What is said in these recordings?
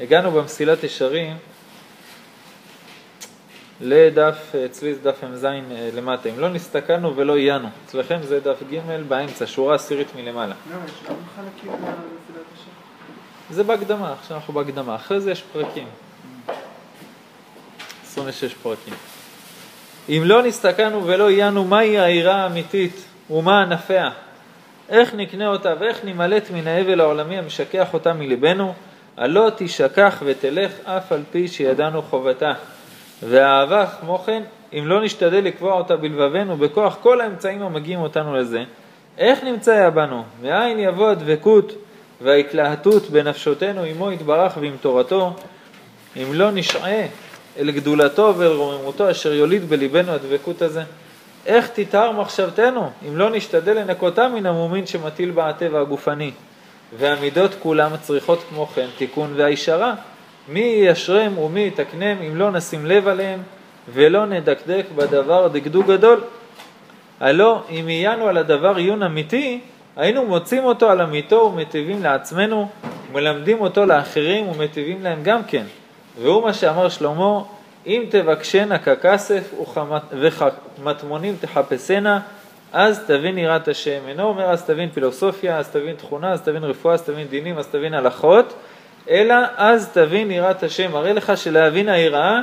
הגענו במסילת ישרים לדף, אצלי זה דף מ"ז אה, למטה. אם לא נסתכלנו ולא עיינו. אצלכם זה דף ג' באמצע, שורה עשירית מלמעלה. ישרים? זה בהקדמה, עכשיו אנחנו בהקדמה. אחרי זה יש פרקים. 26 פרקים. אם לא נסתכלנו ולא עיינו מהי העירה האמיתית ומה ענפיה, איך נקנה אותה ואיך נימלט מן האבל העולמי המשכח אותה מלבנו, הלא תשכח ותלך אף על פי שידענו חובתה. והאהבה, כמו כן, אם לא נשתדל לקבוע אותה בלבבנו בכוח כל האמצעים המגיעים אותנו לזה, איך נמצא בנו? מאין יבוא הדבקות וההתלהטות בנפשותנו עמו יתברך ועם תורתו, אם לא נשעה אל גדולתו ואל רוממותו אשר יוליד בליבנו הדבקות הזה? איך תתאר מחשבתנו אם לא נשתדל לנקותה מן המומין שמטיל בה הטבע הגופני? והמידות כולם צריכות כמו כן תיקון והישרה. מי ישרם ומי יתקנם אם לא נשים לב עליהם ולא נדקדק בדבר דקדוק גדול. הלא אם עיינו על הדבר עיון אמיתי, היינו מוצאים אותו על אמיתו ומטיבים לעצמנו, ומלמדים אותו לאחרים ומטיבים להם גם כן. והוא מה שאמר שלמה, אם תבקשנה ככסף וכמטמונים תחפשנה, אז תבין יראת השם. אינו אומר אז תבין פילוסופיה, אז תבין תכונה, אז תבין רפואה, אז תבין דינים, אז תבין הלכות, אלא אז תבין יראת השם. מראה לך שלהבין היראה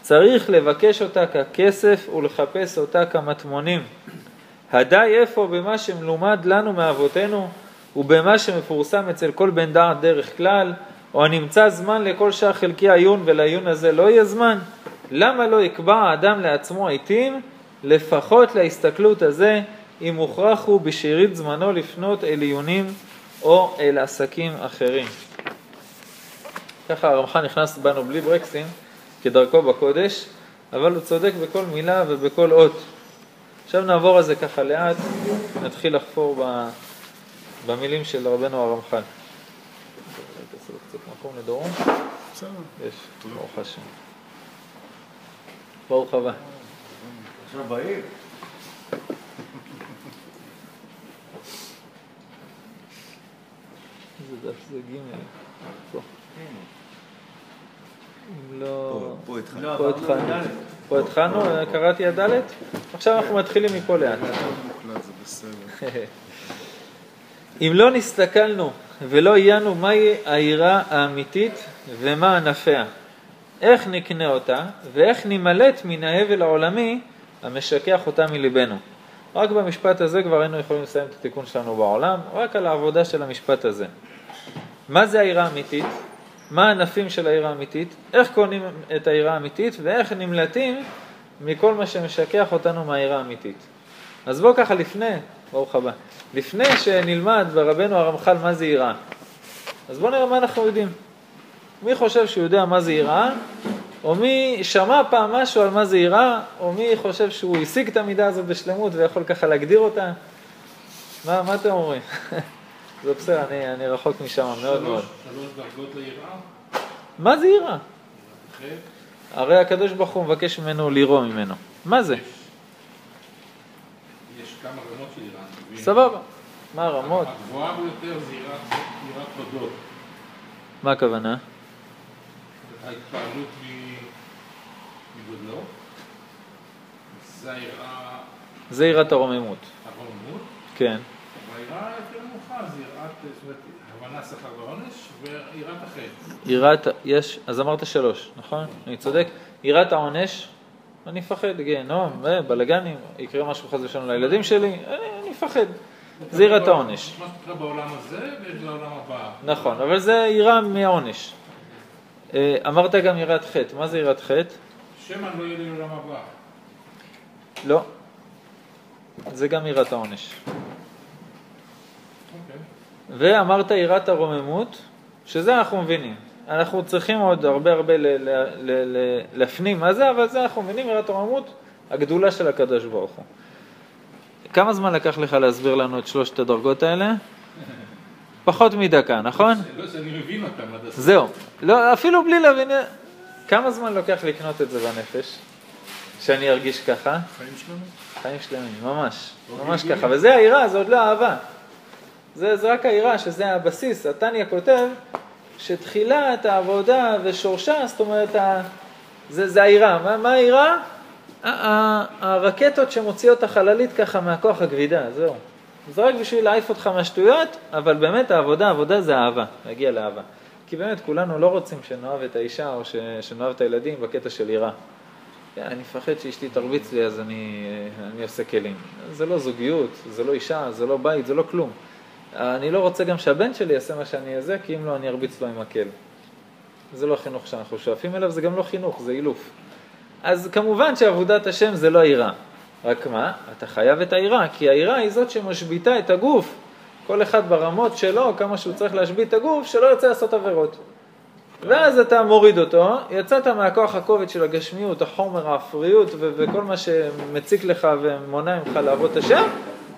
צריך לבקש אותה ככסף ולחפש אותה כמטמונים. הדי איפה במה שמלומד לנו מאבותינו ובמה שמפורסם אצל כל בן דעת דרך כלל, או הנמצא זמן לכל שאר חלקי העיון ולעיון הזה לא יהיה זמן? למה לא יקבע האדם לעצמו עיתים לפחות להסתכלות הזה, אם מוכרח הוא בשארית זמנו לפנות אל עיונים או אל עסקים אחרים. ככה הרמח"ל נכנס בנו בלי ברקסים, כדרכו בקודש, אבל הוא צודק בכל מילה ובכל אות. עכשיו נעבור על זה ככה לאט, נתחיל לחפור ב... במילים של רבנו הרמח"ל. תעשו קצת מקום לדורון? בסדר. יש, ברוך השם. ברוך הבא. עכשיו בעיר. איזה דף זה ג' פה. אם לא... פה התחלנו. לא, פה התחלנו. לד'. פה התחלנו, קראתי עד ד', עכשיו אנחנו מתחילים מפה לאט. זה. אם לא נסתכלנו ולא עיינו מהי העירה האמיתית ומה ענפיה, איך נקנה אותה ואיך נימלט מן ההבל העולמי המשכח אותה מליבנו. רק במשפט הזה כבר היינו יכולים לסיים את התיקון שלנו בעולם, רק על העבודה של המשפט הזה. מה זה העירה האמיתית? מה הענפים של העירה האמיתית? איך קונים את העירה האמיתית ואיך נמלטים מכל מה שמשכח אותנו מהעירה האמיתית. אז בואו ככה לפני, ברוך הבא, לפני שנלמד ברבנו הרמח"ל מה זה יראה, אז בואו נראה מה אנחנו יודעים. מי חושב שהוא יודע מה זה יראה, או מי שמע פעם משהו על מה זה יראה, או מי חושב שהוא השיג את המידה הזאת בשלמות ויכול ככה להגדיר אותה? מה, מה אתם אומרים? זה בסדר, אני, אני רחוק משם מאוד מאוד. שלוש דרגות ליראה, מה זה יראה? הרי הקדוש ברוך הוא מבקש ממנו לירוא ממנו. מה זה? יש כמה רמות של יראה. סבבה. מה הרמות? הגבוהה ביותר זה יראת תודות. מה הכוונה? ההתפעלות מ- מגודלו. זה היראה זה יראת הרוממות. הרוממות. כן. והיראה היותר נמוכה זה יראת, זאת אומרת, הבנה שכר ועונש ויראת החטא. יראת, יש, אז אמרת שלוש, נכון? אני צודק? יראת העונש, אני מפחד, גיהנום, אה, בלאגנים, יקרה משהו חס ושלום לילדים שלי, אני, מפחד. זה יראת העונש. מה שקורה בעולם הזה ויש בעולם הבא. נכון, אבל זה יראה מהעונש. אה, אמרת גם יראת חטא, מה זה יראת חטא? שמא לא יהיה לעולם הבא. לא. זה גם יראת העונש. אוקיי. ואמרת יראת הרוממות, שזה אנחנו מבינים. אנחנו צריכים עוד הרבה הרבה ל- ל- ל- ל- להפנים מה זה, אבל זה אנחנו מבינים, יראת הרוממות, הגדולה של הקדוש ברוך הוא. כמה זמן לקח לך להסביר לנו את שלושת הדרגות האלה? פחות מדקה, נכון? לא שאני מבין אותם עד הסוף. זהו. לא, אפילו בלי להבין, כמה זמן לוקח לקנות את זה בנפש? שאני ארגיש ככה? חיים שלנו? חיים שלמים, ממש, ממש ככה. וזה העירה, זה עוד לא אהבה. זה, זה רק העירה, שזה הבסיס. התניא כותב שתחילת העבודה ושורשה, זאת אומרת, ה... זה, זה היראה. מה, מה היראה? הרקטות שמוציאות החללית ככה מהכוח הכבידה, זהו. זה רק בשביל להעיף אותך מהשטויות, אבל באמת העבודה, העבודה זה אהבה, להגיע לאהבה. כי באמת כולנו לא רוצים שנאהב את האישה או. שנאהב את הילדים בקטע של יראה. כן, אני מפחד שאשתי תרביץ לי אז אני, אני עושה כלים. זה לא זוגיות, זה לא אישה, זה לא בית, זה לא כלום. אני לא רוצה גם שהבן שלי יעשה מה שאני אעשה, כי אם לא אני ארביץ לו עם מקל. זה לא חינוך שאנחנו שואפים אליו, זה גם לא חינוך, זה אילוף. אז כמובן שעבודת השם זה לא היראה. רק מה? אתה חייב את היראה, כי היראה היא זאת שמשביתה את הגוף. כל אחד ברמות שלו, כמה שהוא צריך להשבית את הגוף, שלא ירצה לעשות עבירות. ואז אתה מוריד אותו, יצאת מהכוח הכובד של הגשמיות, החומר, האפריות ו- וכל מה שמציק לך ומונע ממך לעבוד את השם,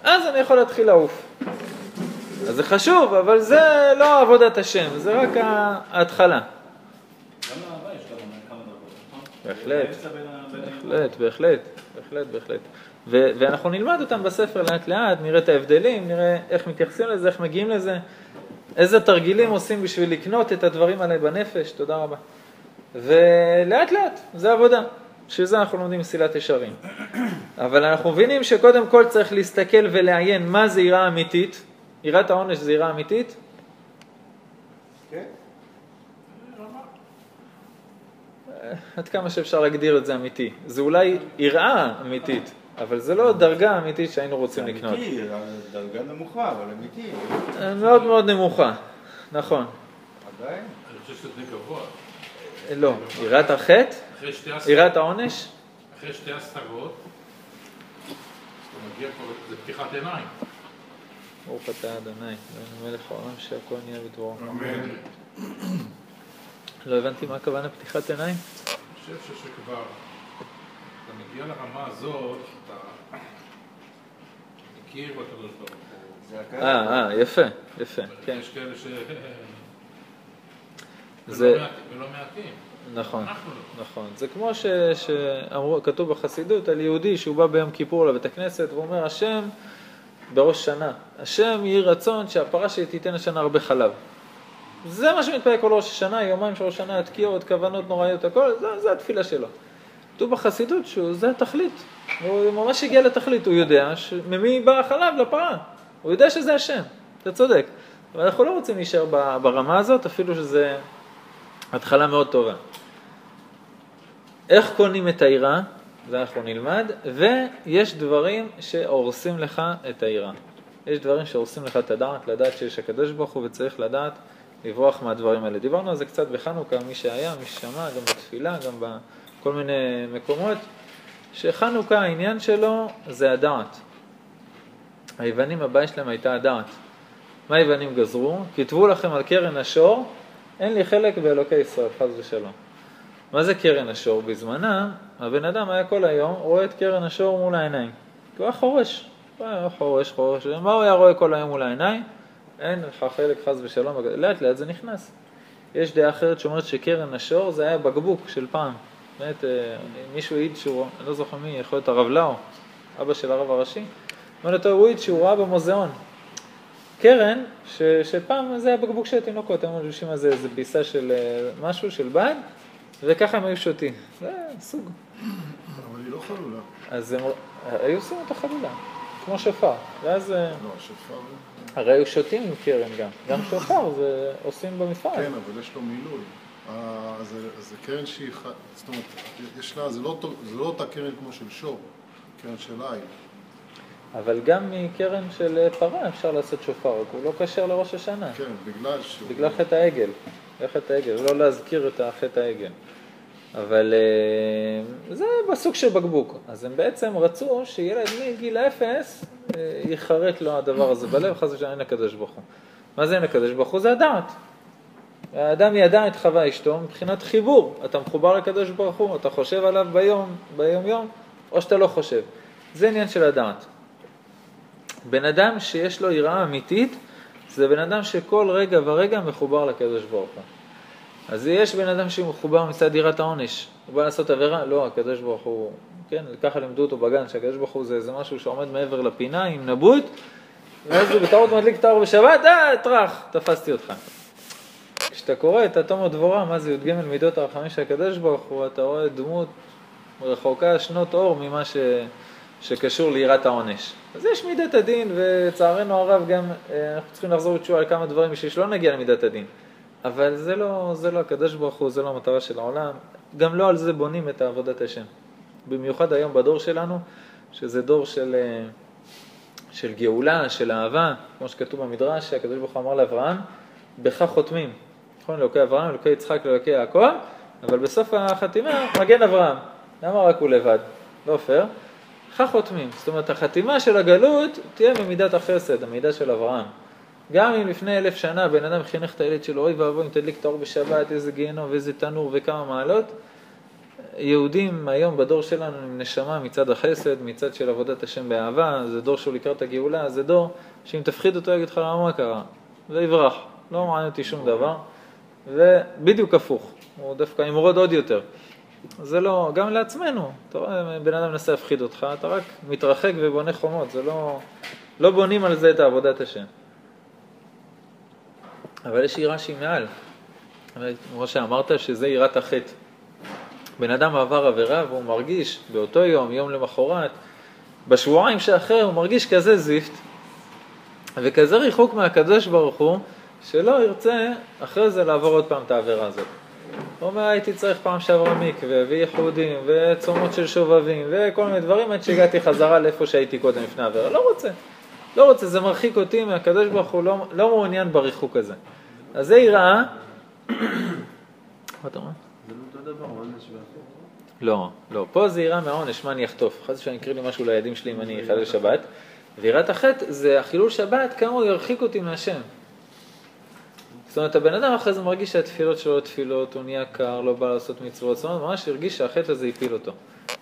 אז אני יכול להתחיל לעוף. אז זה חשוב, אבל זה לא עבודת השם, זה רק ההתחלה. נכון? בהחלט, בהחלט, בהחלט, בהחלט. ו- ואנחנו נלמד אותם בספר לאט לאט, נראה את ההבדלים, נראה איך מתייחסים לזה, איך מגיעים לזה, איזה תרגילים עושים בשביל לקנות את הדברים האלה בנפש, תודה רבה. ולאט לאט, זה עבודה. בשביל זה אנחנו לומדים מסילת ישרים. אבל אנחנו מבינים שקודם כל צריך להסתכל ולעיין מה זה יראה אמיתית. יראת העונש זה יראה אמיתית? כן. עד כמה שאפשר להגדיר את זה אמיתי. זה אולי יראה אמיתית, אבל זה לא דרגה אמיתית שהיינו רוצים לקנות. אמיתי, דרגה נמוכה, אבל אמיתי. מאוד מאוד נמוכה, נכון. עדיין. אני חושב שזה די גבוה. לא, יראת החטא, יראת העונש, אחרי שתי הסתרות, אתה מגיע כבר, זה פתיחת עיניים. ברוך אתה אדוני, מלך העולם שהכל נהיה בדברו. אמן. לא הבנתי מה הכוונה פתיחת עיניים? אני חושב שכבר, מגיע לרמה הזאת, אתה מכיר בקדוש ברוך הוא. אה, אה, יפה, יפה, כן. יש כאלה ש... זה- ולא מעט- ולא מעטים. נכון, לא. נכון. זה כמו ש- שאמרו, כתוב בחסידות על יהודי שהוא בא ביום כיפור לבית הכנסת ואומר, השם בראש שנה, השם יהי רצון שהפרה שלי תיתן השנה הרבה חלב. זה מה שמתפלל כל ראש השנה, יומיים של ראש השנה, תקיעות, כוונות נוראיות, הכל, זה, זה התפילה שלו. כתוב בחסידות שזה התכלית, הוא ממש הגיע לתכלית, הוא יודע ממי בא החלב לפרה, הוא יודע שזה השם, אתה צודק. אבל אנחנו לא רוצים להישאר ב- ברמה הזאת, אפילו שזה התחלה מאוד טובה. איך קונים את היראה? זה אנחנו נלמד, ויש דברים שהורסים לך את היראה. יש דברים שהורסים לך את הדעת, לדעת שיש הקדוש ברוך הוא וצריך לדעת לברוח מהדברים האלה. דיברנו על זה קצת בחנוכה, מי שהיה, מי ששמע, גם בתפילה, גם בכל מיני מקומות, שחנוכה העניין שלו זה הדעת. היוונים הבעיה שלהם הייתה הדעת. מה היוונים גזרו? כתבו לכם על קרן השור, אין לי חלק באלוקי ישראל, חס ושלום. מה זה קרן השור? בזמנם, הבן אדם היה כל היום רואה את קרן השור מול העיניים. כי הוא היה חורש. הוא היה חורש, חורש. מה הוא היה רואה כל היום מול העיניים? אין לך חלק חס ושלום. לאט לאט זה נכנס. יש דעה אחרת שאומרת שקרן השור זה היה בקבוק של פעם. באמת, אה, מישהו העיד שהוא, אני לא זוכר מי, יכול להיות הרב לאו, אבא של הרב הראשי. אומר אותו, הוא העיד שהוא ראה במוזיאון. קרן, ש, שפעם זה היה בקבוק של תינוקות, היו מלבישים על זה איזה פיסה של אה, משהו, של בד, וככה הם היו שותים. זה סוג. אבל היא לא חלולה. אז הם היו עושים אותה חלולה, כמו שופר. ואז אה, לא, השופר... הרי היו שותים עם קרן גם. גם שופר זה עושים במפעל. כן, אבל יש לו מילוי. אה, זה- זה קרן שהיא... זאת אומרת, יש לה... זה לא זה לא אותה קרן כמו של שור, קרן של עין. אבל גם מקרן של אה, פרה אפשר לעשות שופר, רק הוא לא כשר לראש השנה. כן, בגלל ש... בגלל חטא העגל. בגלל חטא העגל, לא להזכיר את חטא העגל. אבל אה, זה בסוג של בקבוק. אז הם בעצם רצו שילד מגיל אפס ייחרט לו הדבר הזה בלב, חס ושלום אין לקדוש ברוך הוא. מה זה אין לקדוש ברוך הוא? זה הדעת. האדם ידע את חווה אשתו מבחינת חיבור. אתה מחובר לקדוש ברוך הוא, אתה חושב עליו ביום, ביום יום, או שאתה לא חושב. זה עניין של הדעת. בן אדם שיש לו יראה אמיתית, זה בן אדם שכל רגע ורגע מחובר לקדוש ברוך הוא. אז יש בן אדם שמחובר מצד יראת העונש, הוא בא לעשות עבירה, לא, הקדוש ברוך הוא, כן, ככה לימדו אותו בגן, שהקדוש ברוך הוא זה איזה משהו שעומד מעבר לפינה עם נבוט, ואז הוא בטעות מדליק את האור בשבת, אה, טראח, תפסתי אותך. כשאתה קורא את התומו דבורה, מה זה י"ג מידות הרחמים של הקדוש ברוך הוא, אתה רואה דמות רחוקה שנות אור ממה ש... שקשור ליראת העונש. אז יש מידת הדין, ולצערנו הרב גם אה, אנחנו צריכים לחזור בתשובה על כמה דברים בשביל שלא נגיע למידת הדין. אבל זה לא, זה לא הקדוש ברוך הוא, זה לא המטרה של העולם. גם לא על זה בונים את עבודת השם. במיוחד היום בדור שלנו, שזה דור של, אה, של גאולה, של אהבה, כמו שכתוב במדרש, שהקדוש ברוך הוא אמר לאברהם, בך חותמים. נכון, אלוקי אברהם, אלוקי יצחק, אלוקי יעקב, אבל בסוף החתימה, מגן אברהם. למה רק הוא לבד? לא פייר. כך חותמים. זאת אומרת, החתימה של הגלות תהיה במידת החסד, המידה של אברהם. גם אם לפני אלף שנה בן אדם חינך את הילד שלו, אוי ואבוי אם תדליק את האור בשבת, איזה גיהנום ואיזה תנור וכמה מעלות, יהודים היום בדור שלנו עם נשמה מצד החסד, מצד של עבודת השם באהבה, זה דור שהוא לקראת הגאולה, זה דור שאם תפחיד אותו יגיד לך מה קרה, ויברח, לא מעניין אותי שום דבר, ובדיוק הפוך, הוא דווקא ימרוד עוד יותר. זה לא, גם לעצמנו, אתה רואה, בן אדם מנסה להפחיד אותך, אתה רק מתרחק ובונה חומות, זה לא, לא בונים על זה את עבודת השם. אבל יש יראה שהיא מעל. כמו שאמרת, שזה יראת החטא. בן אדם עבר עבירה והוא מרגיש באותו יום, יום למחרת, בשבועיים שאחרי הוא מרגיש כזה זיפט וכזה ריחוק מהקדוש ברוך הוא, שלא ירצה אחרי זה לעבור עוד פעם את העבירה הזאת. הוא אומר, הייתי צריך פעם שעברה מקווה, וייחודים, וצומות של שובבים, וכל מיני דברים, עד שהגעתי חזרה לאיפה שהייתי קודם לפני העבירה. לא רוצה. לא רוצה, זה מרחיק אותי מהקדוש ברוך הוא, לא, לא מעוניין בריחוק הזה. אז זה יראה... מה אתה אומר? זה לא אותו דבר, עונש והפוך. לא, לא. פה זה יראה מהעונש, מה אני אחטוף? חס ושלום יקריא לי משהו לילדים שלי אם אני אחלל שבת. ויראת החטא זה החילול שבת, כמה הוא ירחיק אותי מהשם. זאת אומרת, הבן אדם אחרי זה מרגיש שהתפילות שלו תפילות, הוא נהיה קר, לא בא לעשות מצוות, זאת אומרת, ממש הרגיש שהחטא הזה הפיל אותו.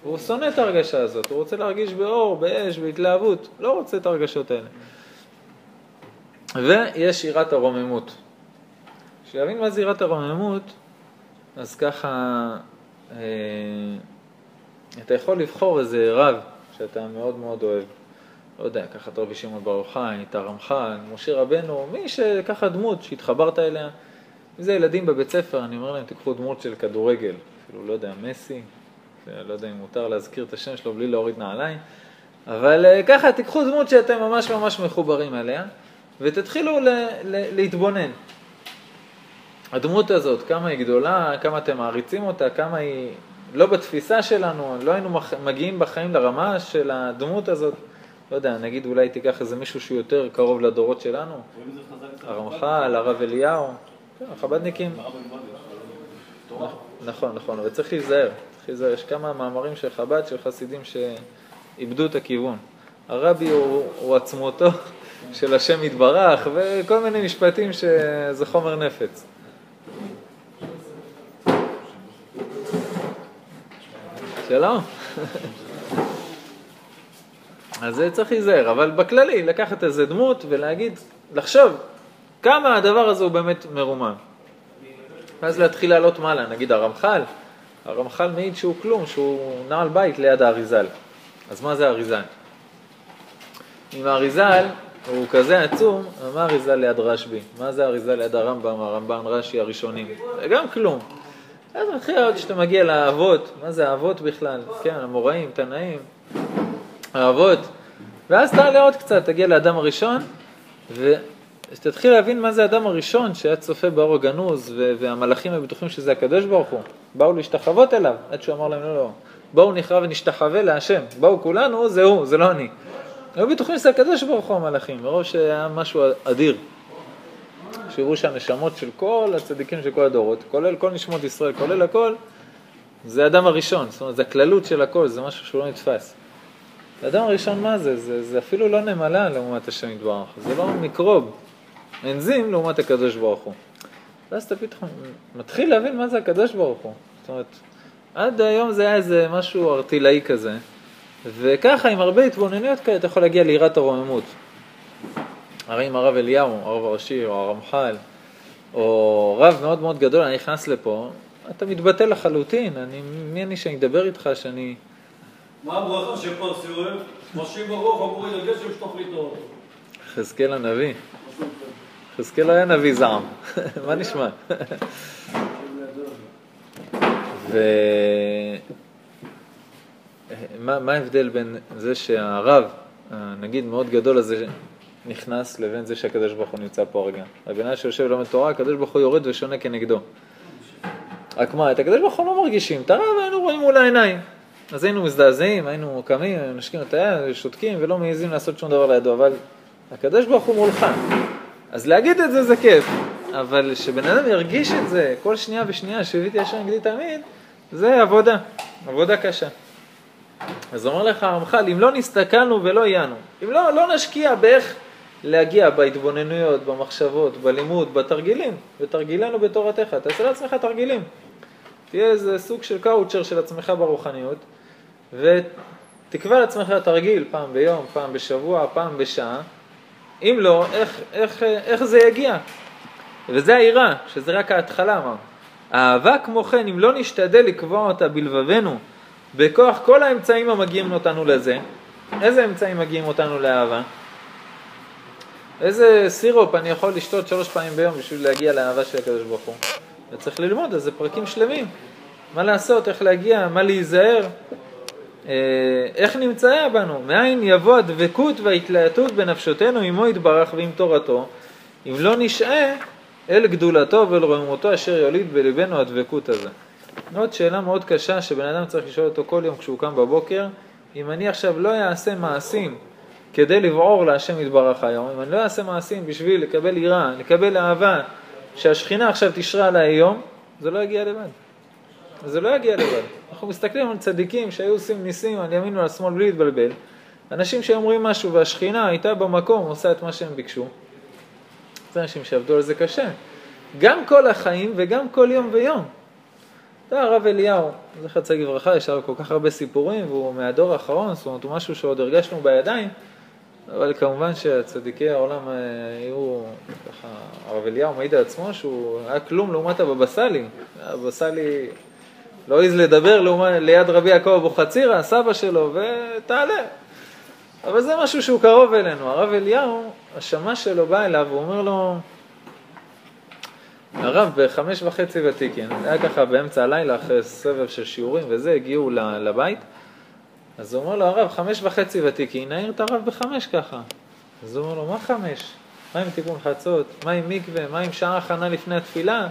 הוא שונא את ההרגשה הזאת, הוא רוצה להרגיש באור, באש, בהתלהבות, לא רוצה את ההרגשות האלה. ויש יראת הרוממות. בשביל להבין מה זה יראת הרוממות, אז ככה, אה, אתה יכול לבחור איזה רב שאתה מאוד מאוד אוהב. לא יודע, קח את רבי שמעון בר יוחאי, את הרמח"ל, משה רבנו, מי שככה דמות שהתחברת אליה. אם זה ילדים בבית ספר, אני אומר להם, תיקחו דמות של כדורגל, אפילו לא יודע, מסי, לא יודע אם מותר להזכיר את השם שלו בלי להוריד נעליים, אבל אה, ככה, תיקחו דמות שאתם ממש ממש מחוברים אליה, ותתחילו ל- ל- להתבונן. הדמות הזאת, כמה היא גדולה, כמה אתם מעריצים אותה, כמה היא לא בתפיסה שלנו, לא היינו מגיעים בחיים לרמה של הדמות הזאת. לא יודע, נגיד אולי תיקח איזה מישהו שהוא יותר קרוב לדורות שלנו, הרמח"ל, הרב אליהו, כן, החב"דניקים, עובדיה, תורה. נכון, נכון, אבל צריך להיזהר, צריך להיזהר, יש כמה מאמרים של חב"ד, של חסידים שאיבדו את הכיוון. הרבי הוא, הוא עצמותו של השם יתברך, וכל מיני משפטים שזה חומר נפץ. שלום. אז זה צריך להיזהר, אבל בכללי, לקחת איזה דמות ולהגיד, לחשוב כמה הדבר הזה הוא באמת מרומם. ואז להתחיל לעלות מעלה, נגיד הרמח"ל, הרמח"ל מעיד שהוא כלום, שהוא נעל בית ליד האריזל. אז מה זה האריזל? אם האריזל הוא כזה עצום, מה האריזל ליד רשב"י? מה זה האריזל ליד הרמב"ם, הרמב"ן, רש"י הראשונים? זה גם כלום. אז מתחיל עוד שאתה מגיע לאבות, מה זה האבות בכלל? כן, המוראים, תנאים, האבות. ואז תעלה עוד קצת, תגיע לאדם הראשון, ותתחיל להבין מה זה האדם הראשון שהיה צופה באור הגנוז, והמלאכים היו בטוחים שזה הקדוש ברוך הוא. באו להשתחוות אליו, עד שהוא אמר להם, לא, לא, בואו נכרע ונשתחווה להשם. באו כולנו, זה הוא, זה לא אני. היו בטוחים שזה הקדוש ברוך הוא המלאכים, מרוב שהיה משהו אדיר. שיראו שהנשמות של כל הצדיקים של כל הדורות, כולל כל נשמות ישראל, כולל הכל, זה האדם הראשון, זאת אומרת, זה הכללות של הכל, זה משהו שהוא לא נתפס. האדם הראשון מה זה? זה, זה אפילו לא נמלה לעומת השם יתברך, זה לא מיקרוב, אנזים לעומת הקדוש ברוך הוא. ואז אתה פתאום מתחיל להבין מה זה הקדוש ברוך הוא. זאת אומרת, עד היום זה היה איזה משהו ארטילאי כזה, וככה עם הרבה התבוננויות כאלה אתה יכול להגיע ליראת הרוממות. הרי אם הרב אליהו, הרב הראשי או הרמח"ל, או רב מאוד מאוד גדול, אני נכנס לפה, אתה מתבטא לחלוטין, אני, מי אני שאני אדבר איתך, שאני... מה הברכה שפרסו? משים ברוך אמור לגשם שתוך לטעות. יחזקאל הנביא. יחזקאל לא היה נביא זעם, מה נשמע? ו... מה, מה ההבדל בין זה שהרב, נגיד מאוד גדול הזה, נכנס לבין זה שהקדוש ברוך הוא נמצא פה הרגע. הבן אדם שיושב ולומד תורה, הקדוש ברוך הוא יורד ושונה כנגדו. רק מה, את הקדוש ברוך הוא לא מרגישים, את הרב היינו רואים מול העיניים. אז היינו מזדעזעים, היינו קמים, היינו נשקים את היד, שותקים ולא מעזים לעשות שום דבר לידו, אבל הקדוש ברוך הוא מולך. אז להגיד את זה זה כיף, אבל שבן אדם ירגיש את זה כל שנייה ושנייה, שהביתי השם נגדי תמיד, זה עבודה, עבודה קשה. אז אומר לך הרמח"ל, אם לא נסתכלנו ולא עיינו, אם לא, לא נשקיע באיך להגיע בהתבוננויות, במחשבות, בלימוד, בתרגילים, ותרגילנו בתורתך, תעשה לעצמך תרגילים. תהיה איזה סוג של קאוצ'ר של עצמך ברוחניות, ותקבע לעצמך תרגיל פעם ביום, פעם בשבוע, פעם בשעה. אם לא, איך, איך, איך זה יגיע? וזה היראה, שזה רק ההתחלה, אמר. האהבה כמו כן, אם לא נשתדל לקבוע אותה בלבבנו, בכוח כל האמצעים המגיעים אותנו לזה, איזה אמצעים מגיעים אותנו לאהבה? איזה סירופ אני יכול לשתות שלוש פעמים ביום בשביל להגיע לאהבה של הקדוש ברוך הוא? וצריך ללמוד, אז זה פרקים שלמים. מה לעשות, איך להגיע, מה להיזהר, איך נמצאה בנו, מאין יבוא הדבקות וההתלהטות בנפשותנו עמו יתברך ועם תורתו, אם לא נשעה אל גדולתו ואל רוממותו אשר יוליד בלבנו הדבקות הזה. עוד שאלה מאוד קשה שבן אדם צריך לשאול אותו כל יום כשהוא קם בבוקר, אם אני עכשיו לא אעשה מעשים כדי לבעור להשם יתברך היום, אם אני לא אעשה מעשים בשביל לקבל יראה, לקבל אהבה, שהשכינה עכשיו תשרה עליי היום, זה לא יגיע לבד. זה לא יגיע לבד. אנחנו מסתכלים על צדיקים שהיו עושים ניסים על ימין ועל שמאל בלי להתבלבל. אנשים שאומרים משהו והשכינה הייתה במקום, עושה את מה שהם ביקשו. זה אנשים שעבדו על זה קשה. גם כל החיים וגם כל יום ויום. זה הרב אליהו, זכר צדיק לברכה, יש עליו כל כך הרבה סיפורים והוא מהדור האחרון, זאת אומרת הוא משהו שעוד הרגשנו בידיים, אבל כמובן שצדיקי העולם אה, היו, ככה, הרב אליהו מעיד על עצמו שהוא היה כלום לעומת הבבא סאלי. הבבא סאלי לא העז לדבר ליד רבי יעקב אבוחצירא, הסבא שלו, ותעלה. אבל זה משהו שהוא קרוב אלינו. הרב אליהו, השמש שלו בא אליו, הוא אומר לו, הרב בחמש וחצי ותיקין, היה ככה באמצע הלילה אחרי סבב של שיעורים וזה, הגיעו לבית, אז הוא אומר לו, הרב, חמש וחצי ותיקין, נעיר את הרב בחמש ככה. אז הוא אומר לו, מה חמש? מה עם תיקון חצות? מה עם מקווה? מה עם שעה הכנה לפני התפילה?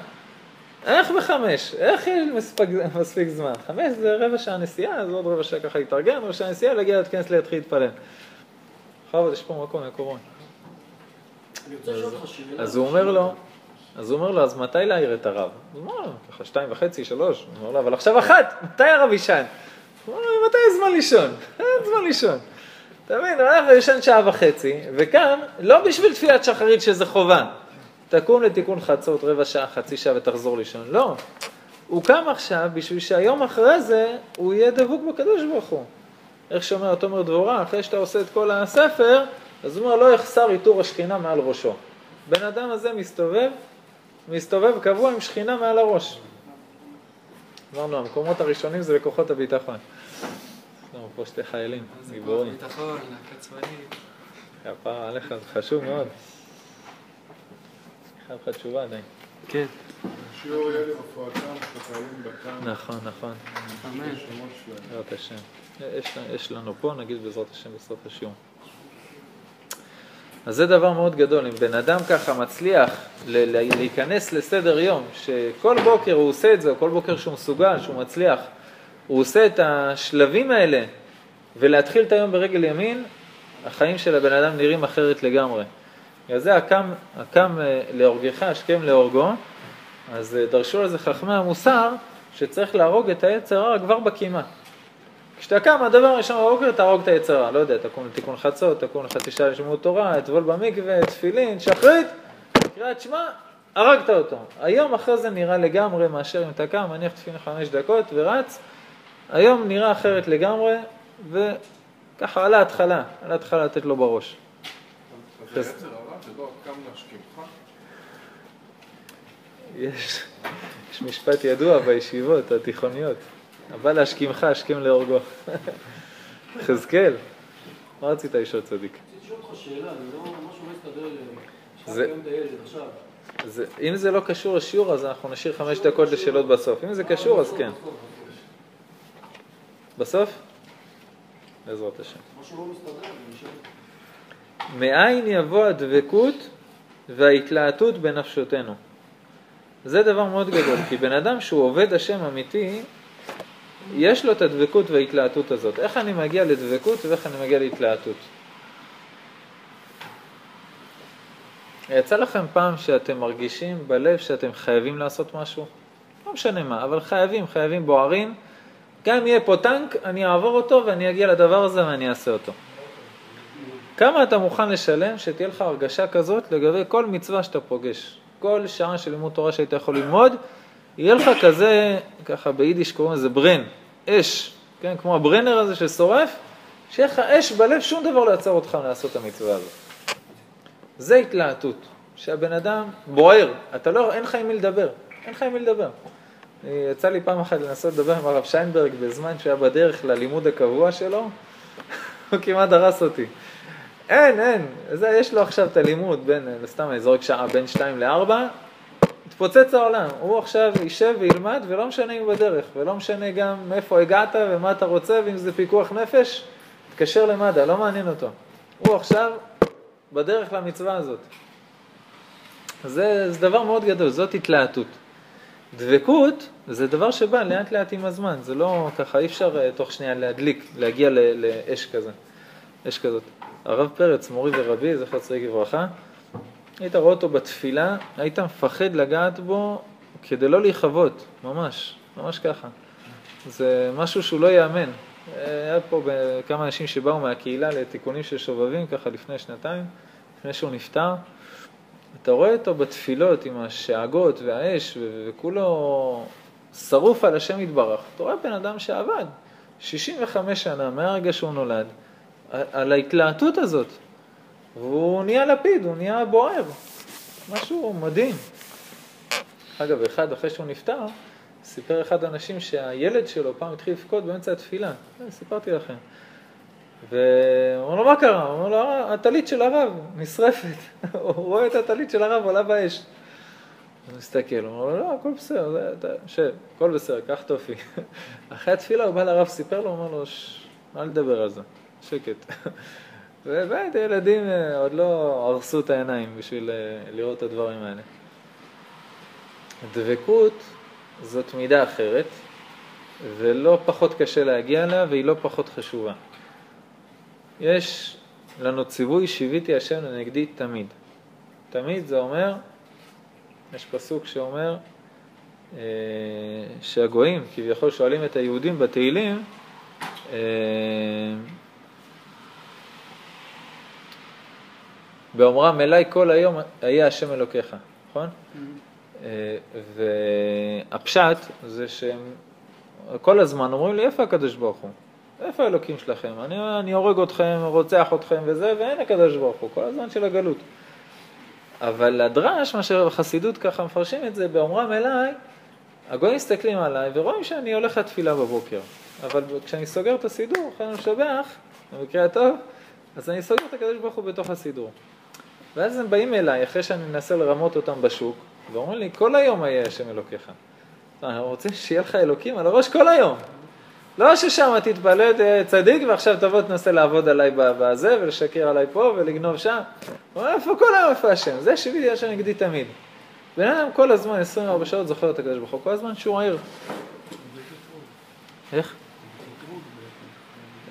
איך בחמש? איך מספיק, מספיק זמן? חמש זה רבע שעה נסיעה, אז עוד רבע שעה ככה להתארגן, רבע שעה נסיעה, להגיע להתכנס להתחיל להתפלל. בכבוד, יש פה מקום לקורונה. אז הוא אומר לו, אז הוא אומר לו, אז מתי להעיר את הרב? הוא אומר לו, ככה שתיים וחצי, שלוש. הוא אומר לו, אבל עכשיו אחת, מתי הרב ישן? הוא אומר לו, מתי זמן לישון? אין זמן לישון. אתה מבין, הרב ישן שעה וחצי, וקם, לא בשביל תפילת שחרית שזה חובה. תקום לתיקון חצות רבע שעה, חצי שעה ותחזור לישון. לא. הוא קם עכשיו בשביל שהיום אחרי זה הוא יהיה דבוק בקדוש ברוך הוא. איך שאומר התומר דבורה, אחרי שאתה עושה את כל הספר, אז הוא אומר, לא יחסר עיטור השכינה מעל ראשו. בן אדם הזה מסתובב, מסתובב קבוע עם שכינה מעל הראש. אמרנו, המקומות הראשונים זה בכוחות הביטחון. יש לנו פה שתי חיילים, גיבורים. ביטחון, להקה צבאית. כפרה עליך, זה חשוב מאוד. חייב לך תשובה עדיין. כן. שיעור יהיה להופעתם של החיילים בכאן. נכון, נכון, אמן. בעזרת השם. יש, לנו פה, נגיד בעזרת השם בסוף השיעור. אז זה דבר מאוד גדול, אם בן אדם ככה מצליח ל- ל- להיכנס לסדר יום, שכל בוקר הוא עושה את זה, או כל בוקר שהוא מסוגל, שהוא מצליח, הוא עושה את השלבים האלה, ולהתחיל את היום ברגל ימין, החיים של הבן אדם נראים אחרת לגמרי. בגלל זה הקם, הקם אה, להורגך, השכם להורגו, אז אה, דרשו על זה חכמי המוסר, שצריך להרוג את היצר הרע כבר בקימה. כשאתה קם, הדבר הראשון בבוקר, תהרוג את היצר הרע. לא יודע, תקום לתיקון חצות, תקום לחצי שעה לשמות תורה, אטבול במקווה, תפילין, שחרית, קריאת שמע, הרגת אותו. היום אחרי זה נראה לגמרי מאשר אם אתה קם, מניח תפילין חמש דקות ורץ, היום נראה אחרת לגמרי, וככה על ההתחלה, על ההתחלה לתת לו בראש. אז היצר הרע זה? יש, יש משפט ידוע בישיבות התיכוניות, הבא להשכימך, השכם להורגו. יחזקאל, מה רצית לשאול צדיק? רציתי לשאול אותך שאלה, אני לא, משהו לא הסתדר לי. זה- היום את הילד עכשיו. זה, אם זה לא קשור לשיעור, אז אנחנו נשאיר חמש דקות לשאלות בסוף. אם זה קשור, אז כן. בסוף? בעזרת השם. משהו לא מסתדר, אני נשאר. מאין יבוא הדבקות וההתלהטות בנפשותנו. זה דבר מאוד גדול, כי בן אדם שהוא עובד השם אמיתי, יש לו את הדבקות וההתלהטות הזאת. איך אני מגיע לדבקות ואיך אני מגיע להתלהטות? יצא לכם פעם שאתם מרגישים בלב שאתם חייבים לעשות משהו? לא משנה מה, אבל חייבים, חייבים בוערים. גם אם יהיה פה טנק, אני אעבור אותו ואני אגיע לדבר הזה ואני אעשה אותו. כמה אתה מוכן לשלם שתהיה לך הרגשה כזאת לגבי כל מצווה שאתה פוגש? כל שעה של לימוד תורה שהיית יכול ללמוד, יהיה לך כזה, ככה ביידיש קוראים לזה ברן, אש, כן, כמו הברנר הזה ששורף, שיהיה לך אש בלב, שום דבר לא יעצור אותך לעשות את המצווה הזאת. זה התלהטות, שהבן אדם בוער, אתה לא, אין לך עם מי לדבר, אין לך עם מי לדבר. אה, יצא לי פעם אחת לנסות לדבר עם הרב שיינברג בזמן שהיה בדרך ללימוד הקבוע שלו, הוא כמעט דרס אותי. אין, אין, זה, יש לו עכשיו את הלימוד בין, אה, סתם אני זורק שעה, בין 2 ל-4, התפוצץ העולם. הוא עכשיו יישב וילמד, ולא משנה אם בדרך, ולא משנה גם מאיפה הגעת ומה אתה רוצה, ואם זה פיקוח נפש, תתקשר למד"א, לא מעניין אותו. הוא עכשיו בדרך למצווה הזאת. זה, זה דבר מאוד גדול, זאת התלהטות. דבקות זה דבר שבא לאט לאט עם הזמן, זה לא ככה, אי אפשר אה, תוך שנייה להדליק, להגיע לאש כזה, אש כזאת. הרב פרץ, מורי ורבי, זכר צדיק לברכה, היית רואה אותו בתפילה, היית מפחד לגעת בו כדי לא להיכבות, ממש, ממש ככה. זה משהו שהוא לא ייאמן. היה פה כמה אנשים שבאו מהקהילה לתיקונים של שובבים, ככה לפני שנתיים, לפני שהוא נפטר. אתה רואה אותו בתפילות עם השאגות והאש, וכולו שרוף על השם יתברך. אתה רואה בן אדם שעבד 65 שנה מהרגע שהוא נולד, על ההתלהטות הזאת. והוא נהיה לפיד, הוא נהיה בוער. משהו מדהים. אגב, אחד אחרי שהוא נפטר, סיפר אחד האנשים שהילד שלו פעם התחיל לבכות באמצע התפילה. אה, סיפרתי לכם. והוא אומר לו, מה קרה? הוא אומר לו, "אה, הטלית של הרב נשרפת. הוא רואה את הטלית של הרב עולה באש. הוא מסתכל, הוא אומר לו, לא, הכל בסדר, שב, הכל בסדר, קח טופי. אחרי התפילה הוא בא לרב, סיפר לו, הוא אומר לו, "ש- אל תדבר על זה, שקט. ובאמת, הילדים אה, עוד לא הרסו את העיניים בשביל אה, לראות את הדברים האלה. דבקות זאת מידה אחרת, ולא פחות קשה להגיע אליה, והיא לא פחות חשובה. יש לנו ציווי שיוויתי השם לנגדי תמיד. תמיד זה אומר, יש פסוק שאומר אה, שהגויים כביכול שואלים את היהודים בתהילים, באומרם אליי כל היום היה השם אלוקיך, נכון? אה, והפשט זה שהם כל הזמן אומרים לי, איפה הקדוש ברוך הוא? איפה האלוקים שלכם? אני, אני הורג אתכם, רוצח אתכם וזה, ואין הקדוש ברוך הוא, כל הזמן של הגלות. אבל הדרש, מה שבחסידות ככה מפרשים את זה, באומרם אליי, הגויים מסתכלים עליי ורואים שאני הולך לתפילה בבוקר. אבל כשאני סוגר את הסידור, אחרי אני משבח, במקרה הטוב, אז אני סוגר את הקדוש ברוך הוא בתוך הסידור. ואז הם באים אליי, אחרי שאני מנסה לרמות אותם בשוק, ואומרים לי, כל היום היה השם אלוקיך. אנחנו רוצים שיהיה לך אלוקים על הראש כל היום. לא ששם תתפלל, תהיה צדיק, ועכשיו תבוא תנסה לעבוד עליי בזה, ולשקר עליי פה, ולגנוב שם. הוא אומר, איפה כל היום, איפה השם? זה שיביתי השם נגדי תמיד. בן אדם כל הזמן, 24 שעות, זוכר את הקדוש ברוך הוא, כל הזמן שהוא ער. איך?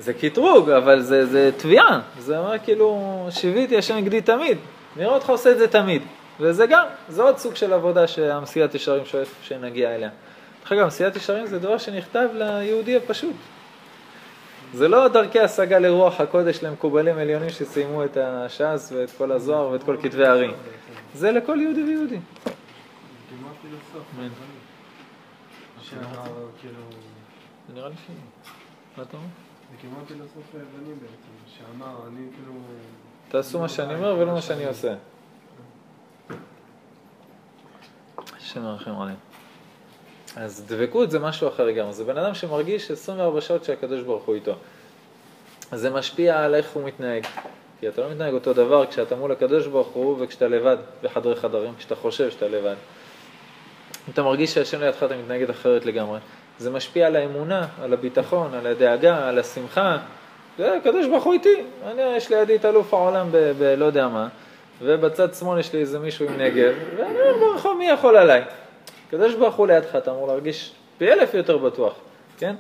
זה קטרוג, אבל זה, זה תביעה. זה אומר כאילו, שיוויתי השם נגדי תמיד. נראה אותך עושה את זה תמיד. וזה גם, זה עוד סוג של עבודה שהמסיעת ישרים שואף שנגיע אליה. דרך אגב, מסיעת ישרים זה דבר שנכתב ליהודי הפשוט. זה לא דרכי השגה לרוח הקודש למקובלים עליונים שסיימו את הש"ס ואת כל הזוהר ואת כל כתבי הארי. זה לכל יהודי ויהודי. כן. זה נראה לי ש... מה אתה אומר? זה כמעט פילוסוף יווני בעצם, שאמר, אני כאילו... תעשו מה שאני אומר ולא מה שאני עושה. השם ירחם עליהם. אז דבקות זה משהו אחר לגמרי, זה בן אדם שמרגיש 24 שעות שהקדוש ברוך הוא איתו. זה משפיע על איך הוא מתנהג. כי אתה לא מתנהג אותו דבר כשאתה מול הקדוש ברוך הוא וכשאתה לבד בחדרי חדרים, כשאתה חושב שאתה לבד. אם אתה מרגיש שהשם לידך אתה מתנהגת אחרת לגמרי. זה משפיע על האמונה, על הביטחון, על הדאגה, על השמחה. זה הקדוש ברוך הוא איתי. אני, יש לידי את אלוף העולם בלא יודע מה, ובצד שמאל יש לי איזה מישהו עם נגב, ואני אומר ברחוב מי יכול עליי? הקדוש ברוך הוא לידך, אתה אמור להרגיש פי אלף יותר בטוח, כן?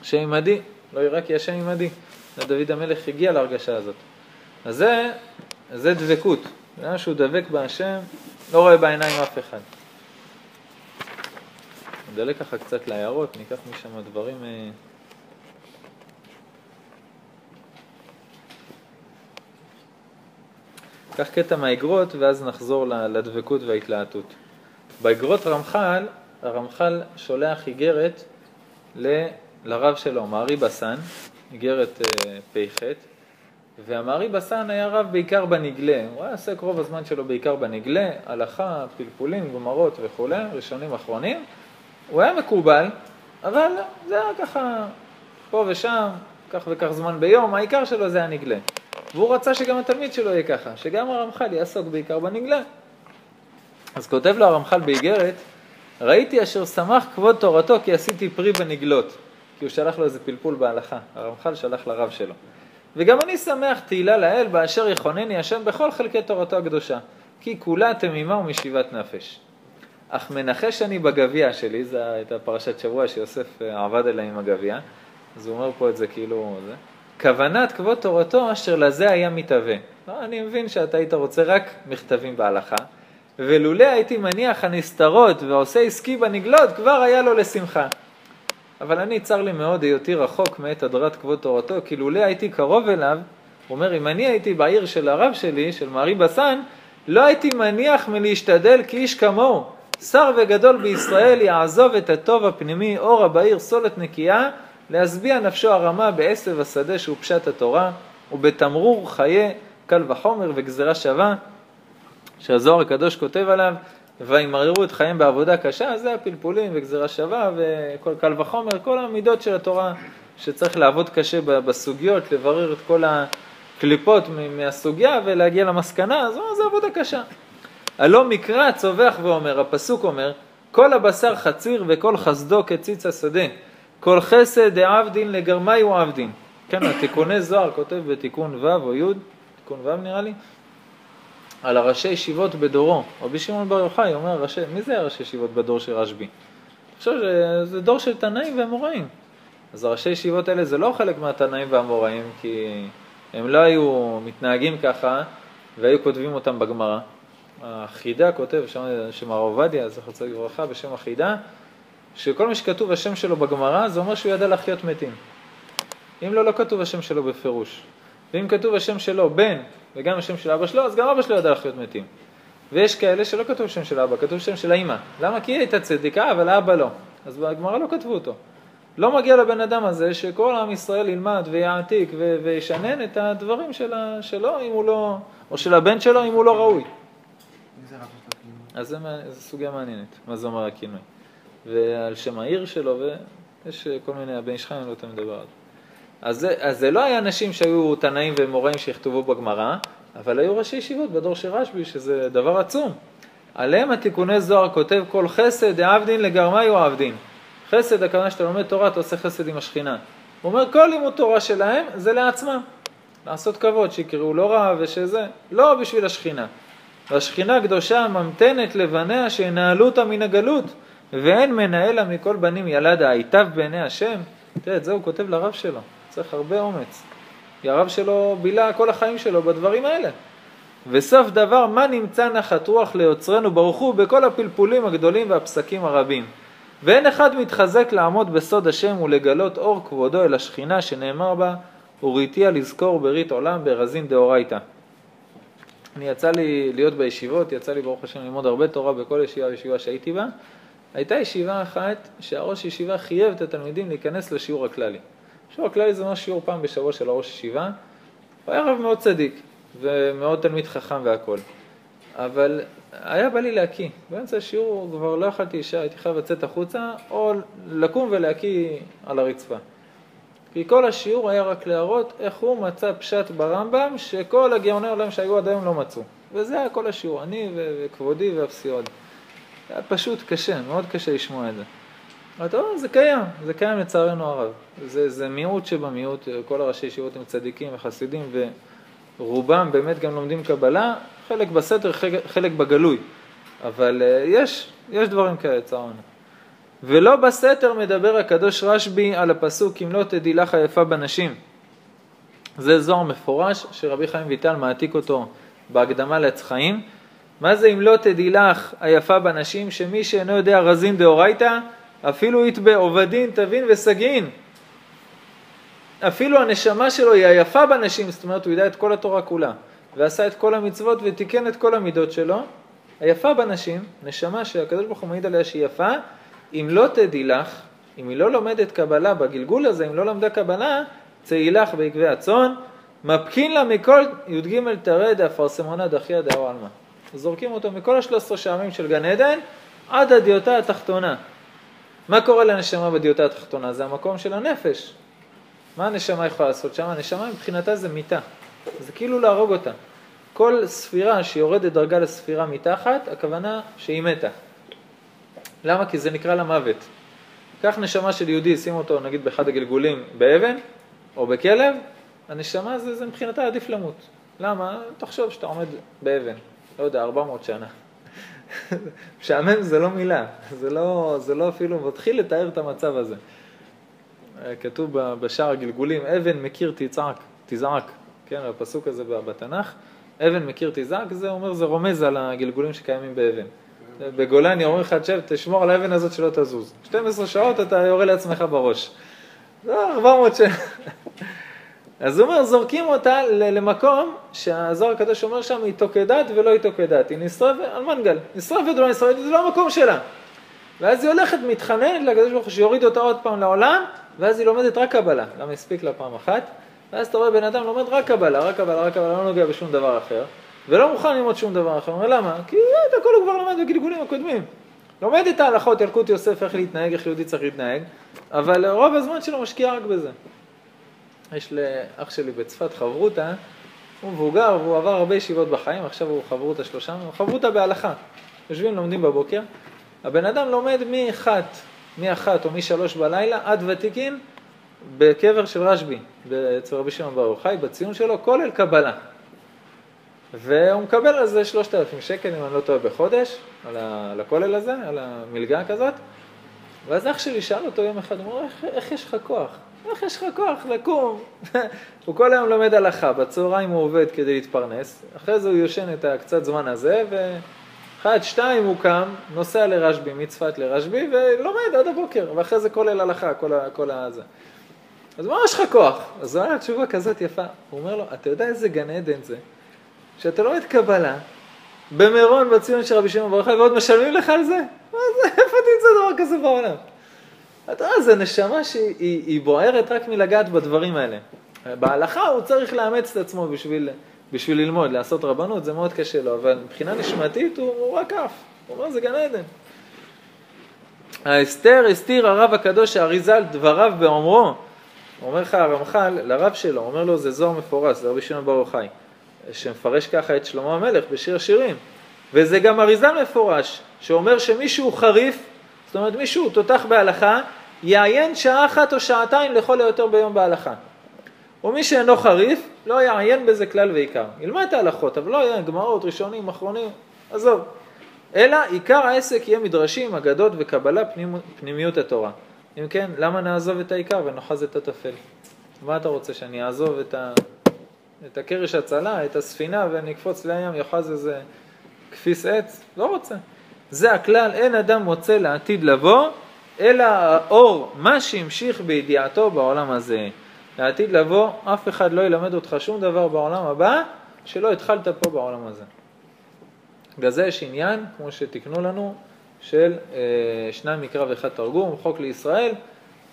השם עמדי, לא יראה כי השם עמדי. דוד המלך הגיע להרגשה הזאת. אז זה, זה דבקות. זה שהוא דבק בהשם, לא רואה בעיניים אף אחד. נדלק ככה קצת להערות, ניקח משם דברים... אה, קח קטע מהאגרות ואז נחזור לדבקות וההתלהטות. באגרות רמח"ל, הרמח"ל שולח איגרת ל... לרב שלו, מארי בסן, איגרת אה, פ"ח, והמארי בסן היה רב בעיקר בנגלה, הוא היה עוסק רוב הזמן שלו בעיקר בנגלה, הלכה, פלפולים, גמרות וכולי, ראשונים אחרונים. הוא היה מקובל, אבל זה היה ככה פה ושם, כך וכך זמן ביום, העיקר שלו זה הנגלה. והוא רצה שגם התלמיד שלו יהיה ככה, שגם הרמח"ל יעסוק בעיקר בנגלה. אז כותב לו הרמח"ל באיגרת, ראיתי אשר שמח כבוד תורתו כי עשיתי פרי בנגלות. כי הוא שלח לו איזה פלפול בהלכה, הרמח"ל שלח לרב שלו. וגם אני שמח תהילה לאל באשר יכונני השם בכל חלקי תורתו הקדושה, כי כולה תמימה ומשיבת נפש. אך מנחש אני בגביע שלי, זו הייתה פרשת שבוע שיוסף אה, עבד אליה עם הגביע, אז הוא אומר פה את זה כאילו, זה, כוונת כבוד תורתו אשר לזה היה מתהווה. לא, אני מבין שאתה היית רוצה רק מכתבים בהלכה, ולולא הייתי מניח הנסתרות ועושה עסקי בנגלות, כבר היה לו לשמחה. אבל אני, צר לי מאוד היותי רחוק מאת הדרת כבוד תורתו, כי לולא הייתי קרוב אליו, הוא אומר, אם אני הייתי בעיר של הרב שלי, של מארי בסן, לא הייתי מניח מלהשתדל כאיש כמוהו. שר וגדול בישראל יעזוב את הטוב הפנימי, אורה בעיר סולת נקייה, להשביע נפשו הרמה בעשב השדה שהוא פשט התורה, ובתמרור חיי קל וחומר וגזירה שווה, שהזוהר הקדוש כותב עליו, וימררו את חייהם בעבודה קשה, זה הפלפולים וגזירה שווה וכל קל וחומר, כל המידות של התורה שצריך לעבוד קשה בסוגיות, לברר את כל הקליפות מהסוגיה ולהגיע למסקנה, אז זה עבודה קשה. הלא מקרא צווח ואומר, הפסוק אומר, כל הבשר חציר וכל חסדו כציץ השדה, כל חסד דעבדין לגרמי הוא עבדין. כן, התיקוני זוהר כותב בתיקון ו' או י', תיקון ו' נראה לי, על הראשי ישיבות בדורו. רבי שמעון בר יוחאי אומר, ראשי, מי זה הראשי ישיבות בדור של רשב"י? אני חושב שזה דור של תנאים ואמוראים. אז הראשי ישיבות האלה זה לא חלק מהתנאים והאמוראים, כי הם לא היו מתנהגים ככה והיו כותבים אותם בגמרא. החידה כותב, שם, שם הרב עובדיה, זכר צדיק לברכה, בשם החידה, שכל מי שכתוב השם שלו בגמרא, זה אומר שהוא ידע להחיות מתים. אם לא, לא כתוב השם שלו בפירוש. ואם כתוב השם שלו בן, וגם השם של אבא שלו, אז גם אבא שלו ידע לחיות מתים. ויש כאלה שלא כתוב שם של אבא, כתוב שם של האימא. למה? כי היא הייתה צדיקה, אבל האבא לא. אז בגמרא לא כתבו אותו. לא מגיע לבן אדם הזה שכל עם ישראל ילמד ויעתיק וישנן את הדברים שלה, שלו, אם הוא לא, או של הבן שלו, אם הוא לא ראוי. אז זו סוגיה מעניינת, מה זה אומר הכינוי. ועל שם העיר שלו, ויש כל מיני, הבן איש חיים לא תמיד מדבר על זה. אז זה, לא היה אנשים שהיו תנאים ומוראים שיכתבו בגמרא, אבל היו ראשי ישיבות בדור של רשב"י, שזה דבר עצום. עליהם התיקוני זוהר כותב כל חסד דעבדין לגרמי הוא עבדין. חסד, הכוונה שאתה לומד תורה, אתה עושה חסד עם השכינה. הוא אומר, כל לימוד תורה שלהם זה לעצמם. לעשות כבוד, שיקראו לא רע ושזה, לא בשביל השכינה. והשכינה קדושה ממתנת לבניה שינהלו אותה מן הגלות, ואין מנהלה מכל בנים ילדה, היטב בעיני השם. תראה, את זה הוא כותב לרב שלו. צריך הרבה אומץ. כי הרב שלו בילה כל החיים שלו בדברים האלה. וסוף דבר, מה נמצא נחת רוח ליוצרנו ברוך הוא בכל הפלפולים הגדולים והפסקים הרבים. ואין אחד מתחזק לעמוד בסוד השם ולגלות אור כבודו אל השכינה שנאמר בה, וראיתיה לזכור ברית עולם ברזין דאורייתא. אני יצא לי להיות בישיבות, יצא לי ברוך השם ללמוד הרבה תורה בכל ישיבה וישיבה שהייתי בה. הייתה ישיבה אחת שהראש ישיבה חייב את התלמידים להיכנס לשיעור הכללי. שיעור הכללי זה ממש שיעור פעם בשבוע של הראש ישיבה. הוא היה רב מאוד צדיק ומאוד תלמיד חכם והכול. אבל היה בא לי להקיא. באמצע השיעור כבר לא יכלתי אישה, הייתי חייב לצאת החוצה, או לקום ולהקיא על הרצפה. כי כל השיעור היה רק להראות איך הוא מצא פשט ברמב"ם שכל הגאוני עולם שהיו עד היום לא מצאו. וזה היה כל השיעור, אני וכבודי ואפסי עוד. היה פשוט קשה, מאוד קשה לשמוע את זה. אבל טוב, זה קיים, זה קיים לצערנו הרב. זה, זה מיעוט שבמיעוט, כל הראשי ישיבות הם צדיקים וחסידים, ורובם באמת גם לומדים קבלה, חלק בסתר, חלק, חלק בגלוי. אבל אה, יש, יש דברים כאלה לצערנו. ולא בסתר מדבר הקדוש רשב"י על הפסוק אם לא תדעי לך היפה בנשים. זה זוהר מפורש שרבי חיים ויטל מעתיק אותו בהקדמה לעץ חיים. מה זה אם לא תדעי לך היפה בנשים? שמי שאינו יודע רזין דאורייתא אפילו יתבה עובדין תבין וסגין. אפילו הנשמה שלו היא היפה בנשים, זאת אומרת הוא ידע את כל התורה כולה ועשה את כל המצוות ותיקן את כל המידות שלו. היפה בנשים, נשמה שהקדוש ברוך הוא מעיד עליה שהיא יפה, אם לא תדעי לך, אם היא לא לומדת קבלה בגלגול הזה, אם לא למדה קבלה, צאי לך בעקבי הצאן, מפקין לה מכל י"ג תרא דאפרסמונה דחיה דאו עלמא. זורקים אותו מכל השלוש עשרה שעמים של גן עדן עד הדיוטה התחתונה. מה קורה לנשמה בדיוטה התחתונה? זה המקום של הנפש. מה הנשמה יכולה לעשות שם? הנשמה מבחינתה זה מיתה. זה כאילו להרוג אותה. כל ספירה שיורדת דרגה לספירה מתחת, הכוונה שהיא מתה. למה? כי זה נקרא לה מוות. קח נשמה של יהודי, שים אותו נגיד באחד הגלגולים באבן או בכלב, הנשמה זה, זה מבחינתה עדיף למות. למה? תחשוב שאתה עומד באבן, לא יודע, 400 שנה. משעמם זה לא מילה, זה לא, זה לא אפילו מתחיל לתאר את המצב הזה. כתוב בשער הגלגולים, אבן מכיר תצעק, תזעק, כן, הפסוק הזה בתנ"ך, אבן מכיר תזעק, זה אומר, זה רומז על הגלגולים שקיימים באבן. בגולני אומרים לך, תשב, תשמור על האבן הזאת שלא תזוז. 12 שעות אתה יורה לעצמך בראש. זה 400 שנה. אז הוא אומר, זורקים אותה למקום שהזוהר הקדוש אומר שם, היא תוקדת ולא היא תוקדת. היא נשרפת על מנגל. נשרפת ולא נשרפת, זה לא המקום שלה. ואז היא הולכת, מתחננת לקדוש ברוך הוא שיוריד אותה עוד פעם לעולם, ואז היא לומדת רק קבלה. למה הספיק לה פעם אחת? ואז אתה רואה בן אדם לומד רק קבלה, רק קבלה, רק קבלה, לא נוגע בשום דבר אחר. ולא מוכן ללמוד שום דבר אחר. אומר למה? כי את הכל הוא כבר למד בגלגולים הקודמים. לומד את ההלכות, ילקוט יוסף, איך להתנהג, איך יהודי צריך להתנהג, אבל רוב הזמן שלו משקיע רק בזה. יש לאח שלי בצפת חברותה, הוא מבוגר והוא עבר הרבה ישיבות בחיים, עכשיו הוא חברותה שלושה, חברותה בהלכה. יושבים, לומדים בבוקר. הבן אדם לומד מאחת, מאחת או משלוש בלילה עד ותיקין בקבר של רשב"י, אצל רבי שמעון בר יוחאי, בציון שלו, כולל קבלה. והוא מקבל על זה 3,000 שקל, אם אני לא טועה, בחודש, על הכולל הזה, על המלגה כזאת. ואז אח שלי שאל אותו יום אחד, הוא אומר, איך, איך יש לך כוח? איך יש לך כוח לקום? הוא כל היום לומד הלכה, בצהריים הוא עובד כדי להתפרנס, אחרי זה הוא יושן את הקצת זמן הזה, ואחד, שתיים הוא קם, נוסע לרשב"י, מצפת לרשב"י, ולומד עד הבוקר, ואחרי זה כולל הלכה, כל, ה, כל הזה. אז מה יש לך כוח? אז זו הייתה תשובה כזאת יפה. הוא אומר לו, אתה יודע איזה גן עדן זה? שאתה לומד קבלה, במירון, בציון של רבי שמעון ברוך ועוד משלמים לך על זה? מה זה, איפה תמצא דבר כזה בעולם? אתה יודע, זו נשמה שהיא בוערת רק מלגעת בדברים האלה. בהלכה הוא צריך לאמץ את עצמו בשביל, בשביל ללמוד, לעשות רבנות, זה מאוד קשה לו, אבל מבחינה נשמתית הוא, הוא רק עף. הוא אומר, זה גן עדן. האסתר הסתיר הרב הקדוש האריזה דבריו באומרו, אומר לך הרמח"ל לרב שלו, אומר לו זה זוהר מפורש, זה רבי שמעון בר יוחאי. שמפרש ככה את שלמה המלך בשיר השירים. וזה גם אריזה מפורש, שאומר שמישהו חריף, זאת אומרת מישהו תותח בהלכה, יעיין שעה אחת או שעתיים לכל היותר ביום בהלכה. ומי שאינו חריף, לא יעיין בזה כלל ועיקר. ילמד את ההלכות, אבל לא יהיה גמרות, ראשונים, אחרונים, עזוב. אלא עיקר העסק יהיה מדרשים, אגדות וקבלה, פנימ... פנימיות התורה. אם כן, למה נעזוב את העיקר ונאחז את הטפל? מה אתה רוצה, שאני אעזוב את ה... את הקרש הצלה, את הספינה, ואני אקפוץ לים, יאחז איזה כפיס עץ, לא רוצה. זה הכלל, אין אדם מוצא לעתיד לבוא, אלא האור, מה שהמשיך בידיעתו בעולם הזה. לעתיד לבוא, אף אחד לא ילמד אותך שום דבר בעולם הבא, שלא התחלת פה בעולם הזה. בגלל זה יש עניין, כמו שתיקנו לנו, של אה, שניים מקרא ואחד תרגום, חוק לישראל,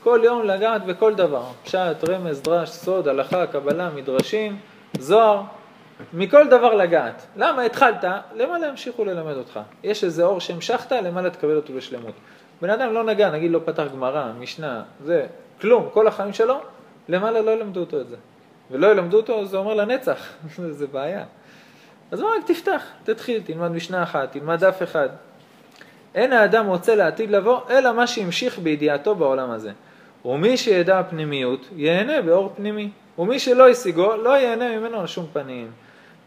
כל יום לגעת בכל דבר, פשט, רמז, דרש, סוד, הלכה, קבלה, מדרשים, זוהר, מכל דבר לגעת. למה התחלת? למה להמשיכו ללמד אותך? יש איזה אור שהמשכת, למעלה תקבל אותו בשלמות. בן אדם לא נגע, נגיד לא פתח גמרא, משנה, זה, כלום, כל החיים שלו, למעלה לא ילמדו אותו את זה. ולא ילמדו אותו, זה אומר לנצח, זה בעיה. אז אומר, רק תפתח, תתחיל, תלמד משנה אחת, תלמד דף אחד. אין האדם רוצה לעתיד לבוא, אלא מה שהמשיך בידיעתו בעולם הזה. ומי שידע פנימיות, ייהנה באור פנימי. ומי שלא השיגו, לא ייהנה ממנו על שום פנים.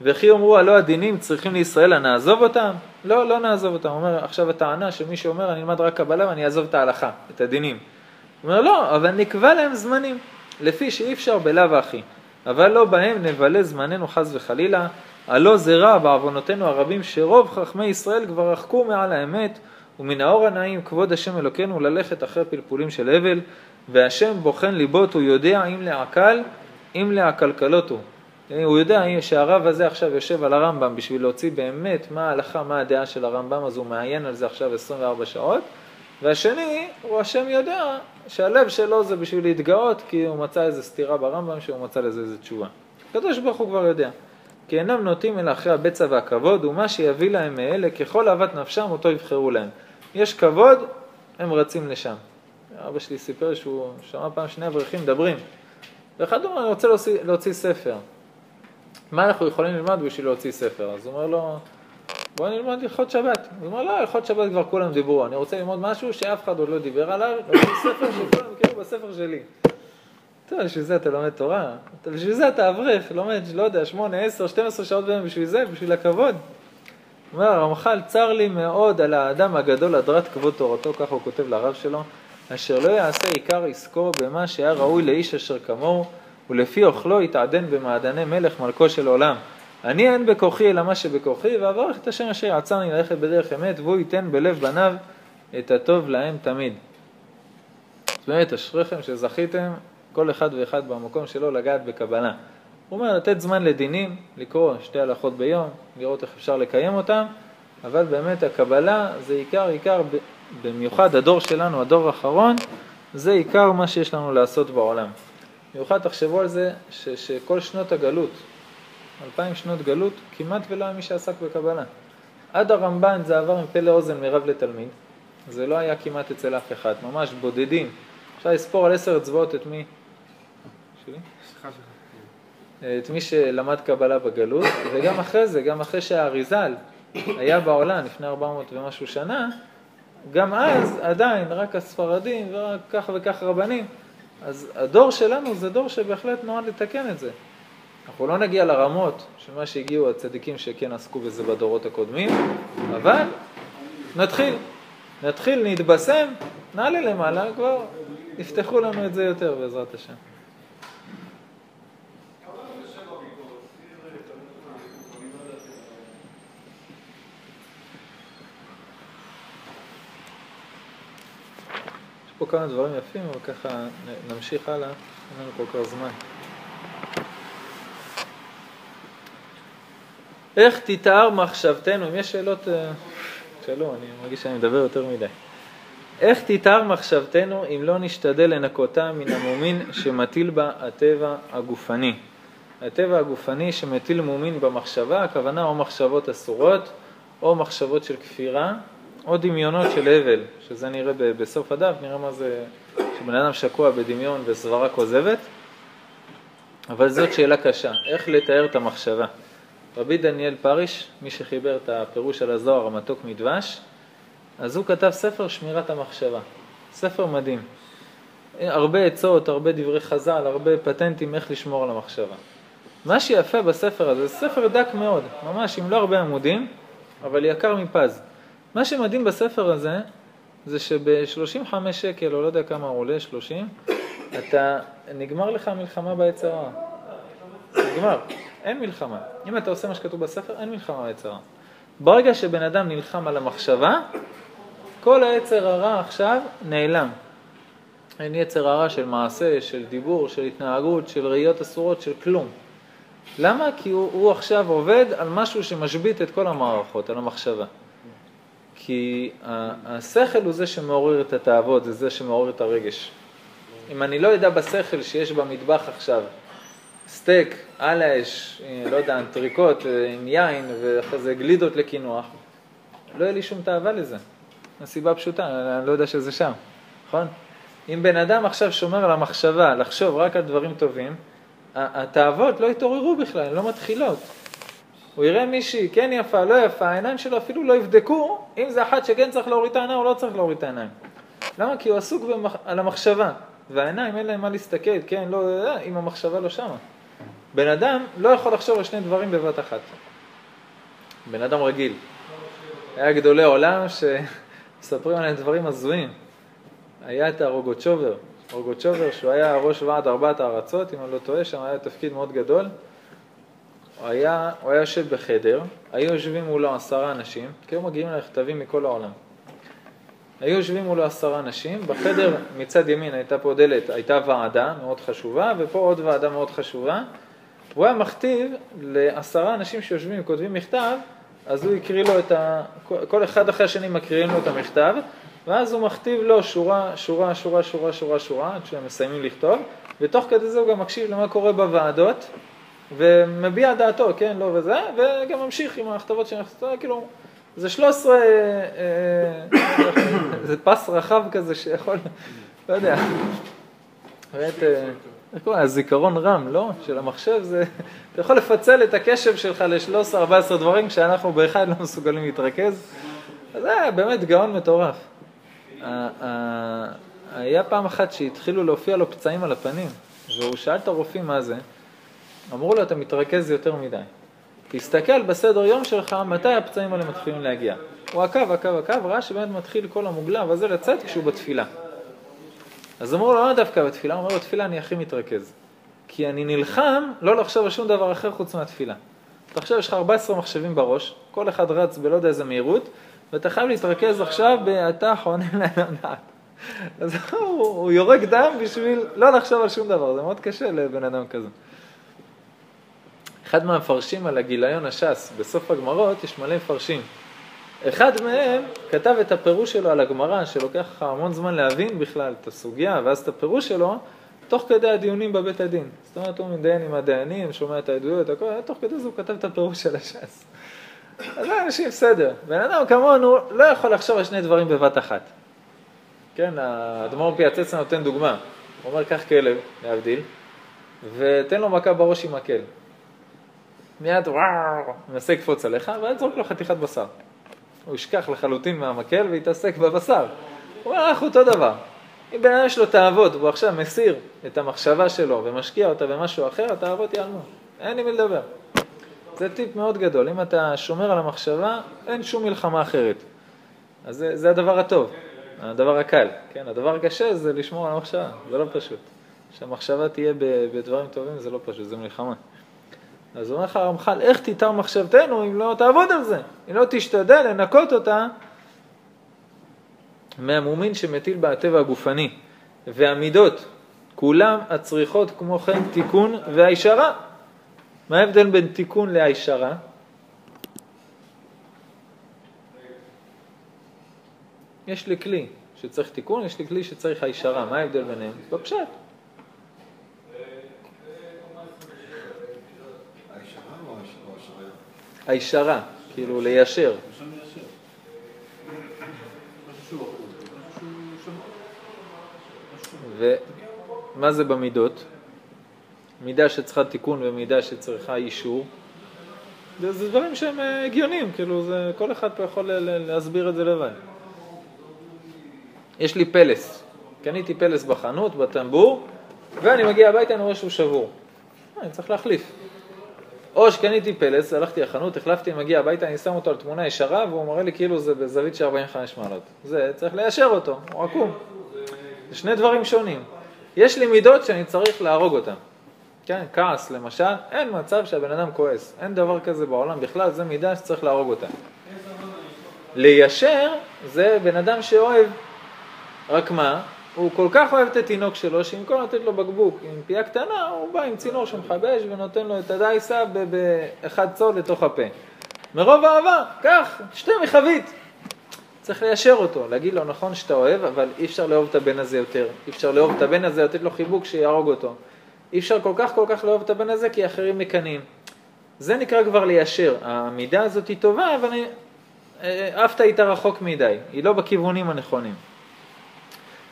וכי יאמרו הלא הדינים צריכים לישראל, נעזוב אותם? לא, לא נעזוב אותם. אומר, עכשיו הטענה שמי שאומר, אני אלמד רק קבלה ואני אעזוב את ההלכה, את הדינים. הוא אומר, לא, אבל נקבע להם זמנים, לפי שאי אפשר בלאו הכי. אבל לא בהם נבלה זמננו חס וחלילה, הלא זה רע בעוונותינו הרבים שרוב חכמי ישראל כבר רחקו מעל האמת, ומן האור הנעים כבוד השם אלוקינו ללכת אחרי פלפולים של הבל, והשם בוחן ליבות הוא יודע אם לעקל, אם לעקלקלות הוא. הוא יודע שהרב הזה עכשיו יושב על הרמב"ם בשביל להוציא באמת מה ההלכה, מה הדעה של הרמב"ם, אז הוא מעיין על זה עכשיו 24 שעות, והשני, הוא השם יודע שהלב שלו זה בשביל להתגאות, כי הוא מצא איזה סתירה ברמב"ם, שהוא מצא לזה איזה תשובה. הקדוש ברוך הוא כבר יודע. כי אינם נוטים אלא אחרי הבצע והכבוד, ומה שיביא להם מאלה, ככל אהבת נפשם, אותו יבחרו להם. יש כבוד, הם רצים לשם. אבא שלי סיפר שהוא שמע פעם שני אברכים מדברים. ואחד אומר, אני רוצה להוציא, להוציא ספר. מה אנחנו יכולים ללמוד בשביל להוציא ספר? אז הוא אומר לו, בוא נלמד הלכות שבת. הוא אומר, לא, הלכות שבת כבר כולם דיברו, אני רוצה ללמוד משהו שאף אחד עוד לא דיבר עליו, להוציא ספר שכולם מכירים בספר שלי. טוב, בשביל זה אתה לומד תורה, בשביל זה אתה אברך, לומד, לא יודע, שמונה, עשר, שתים עשרה שעות ביום, בשביל זה, בשביל הכבוד. אומר, הרמח"ל, צר לי מאוד על האדם הגדול הדרת כבוד תורתו, ככה הוא כותב לרב שלו, אשר לא יעשה עיקר עסקו במה שהיה ראוי לאיש אשר כמוהו, ולפי אוכלו יתעדן במעדני מלך מלכו של עולם. אני אין בכוחי אלא מה שבכוחי, ואברך את השם אשר יעצרני ללכת בדרך אמת, והוא ייתן בלב בניו את הטוב להם תמיד. אז באמת, אשריכם שזכיתם, כל אחד ואחד במקום שלו לגעת בקבלה. הוא אומר לתת זמן לדינים, לקרוא שתי הלכות ביום, לראות איך אפשר לקיים אותם, אבל באמת הקבלה זה עיקר, עיקר, במיוחד הדור שלנו, הדור האחרון, זה עיקר מה שיש לנו לעשות בעולם. במיוחד תחשבו על זה ש, שכל שנות הגלות, אלפיים שנות גלות, כמעט ולא היה מי שעסק בקבלה. עד הרמב"ן זה עבר עם פה לאוזן מרב לתלמיד, זה לא היה כמעט אצל אף אחד, ממש בודדים. אפשר לספור על עשר אצבעות את מי? שלי? את מי שלמד קבלה בגלות, וגם אחרי זה, גם אחרי שהאריזל היה בעולם לפני 400 ומשהו שנה, גם אז עדיין רק הספרדים ורק כך וכך רבנים. אז הדור שלנו זה דור שבהחלט נועד לתקן את זה. אנחנו לא נגיע לרמות של מה שהגיעו הצדיקים שכן עסקו בזה בדורות הקודמים, אבל נתחיל, נתחיל, נתבשם, נעלה למעלה, כבר יפתחו לנו את זה יותר בעזרת השם. פה כמה דברים יפים, אבל ככה נמשיך הלאה, אין לנו כל כך זמן. איך תתאר מחשבתנו, אם יש שאלות, אה, שאלו, אני מרגיש שאני מדבר יותר מדי. איך תתאר מחשבתנו אם לא נשתדל לנקותה מן המומין שמטיל בה הטבע הגופני? הטבע הגופני שמטיל מומין במחשבה, הכוונה או מחשבות אסורות או מחשבות של כפירה או דמיונות של הבל, שזה נראה בסוף הדף, נראה מה זה שבן אדם שקוע בדמיון וסברה כוזבת, אבל זאת שאלה קשה, איך לתאר את המחשבה. רבי דניאל פריש, מי שחיבר את הפירוש על הזוהר, המתוק מדבש, אז הוא כתב ספר שמירת המחשבה, ספר מדהים. הרבה עצות, הרבה דברי חז"ל, הרבה פטנטים איך לשמור על המחשבה. מה שיפה בספר הזה, זה ספר דק מאוד, ממש עם לא הרבה עמודים, אבל יקר מפז. מה שמדהים בספר הזה, זה שב-35 שקל, או לא יודע כמה עולה, 30, אתה, נגמר לך המלחמה ביצר הרע. נגמר, אין מלחמה. אם אתה עושה מה שכתוב בספר, אין מלחמה ביצר הרע. ברגע שבן אדם נלחם על המחשבה, כל היצר הרע עכשיו נעלם. אין יצר הרע של מעשה, של דיבור, של התנהגות, של ראיות אסורות, של כלום. למה? כי הוא, הוא עכשיו עובד על משהו שמשבית את כל המערכות, על המחשבה. כי השכל הוא זה שמעורר את התאוות, זה זה שמעורר את הרגש. אם אני לא יודע בשכל שיש במטבח עכשיו סטייק על האש, לא יודע, אנטריקוט עם יין ואחרי זה גלידות לקינוח, לא יהיה לי שום תאווה לזה. הסיבה פשוטה, אני לא יודע שזה שם, נכון? אם בן אדם עכשיו שומר על המחשבה, לחשוב רק על דברים טובים, התאוות לא יתעוררו בכלל, הן לא מתחילות. הוא יראה מישהי כן יפה, לא יפה, העיניים שלו אפילו לא יבדקו אם זה אחת שכן צריך להוריד את העיניים או לא צריך להוריד את העיניים. למה? כי הוא עסוק במח... על המחשבה, והעיניים אין להם מה להסתכל, כן, לא, אה, אם המחשבה לא שמה. בן אדם לא יכול לחשוב על שני דברים בבת אחת. בן אדם רגיל. היה גדולי עולם שמספרים עליהם דברים הזויים. היה את הרוגוצ'ובר, רוגוצ'ובר שהוא היה ראש ועד ארבעת הארצות, אם אני לא טועה, שם היה תפקיד מאוד גדול. הוא היה, הוא היה יושב בחדר, היו יושבים מולו עשרה אנשים, כי היו מגיעים אליו כתבים מכל העולם. היו יושבים מולו עשרה אנשים, בחדר מצד ימין הייתה פה דלת, הייתה ועדה מאוד חשובה, ופה עוד ועדה מאוד חשובה. הוא היה מכתיב לעשרה אנשים שיושבים וכותבים מכתב, אז הוא הקריא לו את ה... כל אחד אחרי השני מקריאים לו את המכתב, ואז הוא מכתיב לו שורה, שורה, שורה, שורה, שורה, שורה, עד שהם מסיימים לכתוב, ותוך כדי זה הוא גם מקשיב למה קורה בוועדות, ומביע דעתו, כן, לא וזה, וגם ממשיך עם ההכתבות של הכתבות, כאילו, זה 13, אה, אה, זה פס רחב כזה שיכול, לא יודע, באמת, אה, איך קוראים, הזיכרון רם, לא? של המחשב זה, אתה יכול לפצל את הקשב שלך ל-13-14 דברים כשאנחנו באחד לא מסוגלים להתרכז, אז זה היה באמת גאון מטורף. היה פעם אחת שהתחילו להופיע לו פצעים על הפנים, והוא שאל את הרופאים מה זה, אמרו לו, אתה מתרכז יותר מדי. תסתכל בסדר יום שלך, מתי הפצעים האלה מתחילים להגיע. הוא עקב, עקב, עקב, ראה שבאמת מתחיל כל המוגלב הזה לצאת כשהוא בתפילה. אז אמרו לו, למה דווקא בתפילה? הוא אומר, בתפילה אני הכי מתרכז. כי אני נלחם לא לחשוב על שום דבר אחר חוץ מהתפילה. אתה עכשיו, יש לך 14 מחשבים בראש, כל אחד רץ בלא יודע איזה מהירות, ואתה חייב להתרכז עכשיו ב"אתה חונן להם דעת". אז הוא, הוא יורק דם בשביל לא לחשוב על שום דבר, זה מאוד קשה לבן אדם כזה. אחד מהמפרשים על הגיליון הש"ס, בסוף הגמרות יש מלא מפרשים. אחד מהם כתב את הפירוש שלו על הגמרא, שלוקח לך המון זמן להבין בכלל את הסוגיה, ואז את הפירוש שלו, תוך כדי הדיונים בבית הדין. זאת אומרת, הוא מתדיין עם הדיינים, שומע את העדויות, הכל, תוך כדי זה הוא כתב את הפירוש של הש"ס. אז אנשים בסדר. בן אדם כמונו לא יכול לחשוב על שני דברים בבת אחת. כן, האדמו"ר פיאצצה נותן דוגמה. הוא אומר, קח כלב, להבדיל, ותן לו מכה בראש עם מקל. מיד וואו, מנסה לקפוץ עליך, ואז זרוק לו חתיכת בשר. הוא ישכח לחלוטין מהמקל ויתעסק בבשר. הוא אומר, אנחנו אותו דבר. אם בן אדם יש לו תאוות, והוא עכשיו מסיר את המחשבה שלו ומשקיע אותה במשהו אחר, התאוות ייעלמו. אין עם מי לדבר. זה טיפ מאוד גדול. אם אתה שומר על המחשבה, אין שום מלחמה אחרת. אז זה, זה הדבר הטוב, הדבר הקל. כן, הדבר הקשה זה לשמור על המחשבה, זה לא פשוט. שהמחשבה תהיה בדברים טובים זה לא פשוט, זה מלחמה. אז אומר לך הרמח"ל, איך תיטר מחשבתנו אם לא תעבוד על זה? אם לא תשתדל לנקות אותה מהמומין שמטיל בה הטבע הגופני. והמידות, כולם הצריכות כמו כן תיקון והישרה. מה ההבדל בין תיקון להישרה? יש לי כלי שצריך תיקון, יש לי כלי שצריך הישרה. מה ההבדל ביניהם? בפשט. הישרה, כאילו ליישר. ומה זה במידות? מידה שצריכה תיקון ומידה שצריכה אישור. זה, זה דברים שהם אה, הגיוניים, כאילו זה, כל אחד פה יכול להסביר את זה לבד. יש לי פלס, קניתי פלס בחנות, בטמבור, ואני מגיע הביתה, אני רואה שהוא שבור. אה, אני צריך להחליף. או שקניתי פלס, הלכתי לחנות, החלפתי, מגיע הביתה, אני שם אותו על תמונה ישרה, והוא מראה לי כאילו זה בזווית של 45 מעלות. זה, צריך ליישר אותו, הוא עקום. זה שני דברים שונים. יש לי מידות שאני צריך להרוג אותן. כן, כעס למשל, אין מצב שהבן אדם כועס. אין דבר כזה בעולם בכלל, זה מידה שצריך להרוג אותה. ליישר זה בן אדם שאוהב, רק מה, הוא כל כך אוהב את התינוק שלו, שבמקום לתת לו בקבוק עם פייה קטנה, הוא בא עם צינור שמכבה אש ונותן לו את הדייסה באחד צול לתוך הפה. מרוב אהבה, קח, שתה מחבית. צריך ליישר אותו, להגיד לו, נכון שאתה אוהב, אבל אי אפשר לאהוב את הבן הזה יותר. אי אפשר לאהוב את הבן הזה, לתת לו חיבוק שיהרוג אותו. אי אפשר כל כך כל כך לאהוב את הבן הזה, כי אחרים מקנאים. זה נקרא כבר ליישר. המידה הזאת היא טובה, אבל אני- אה, עפת איתה רחוק מדי. היא לא בכיוונים הנכונים.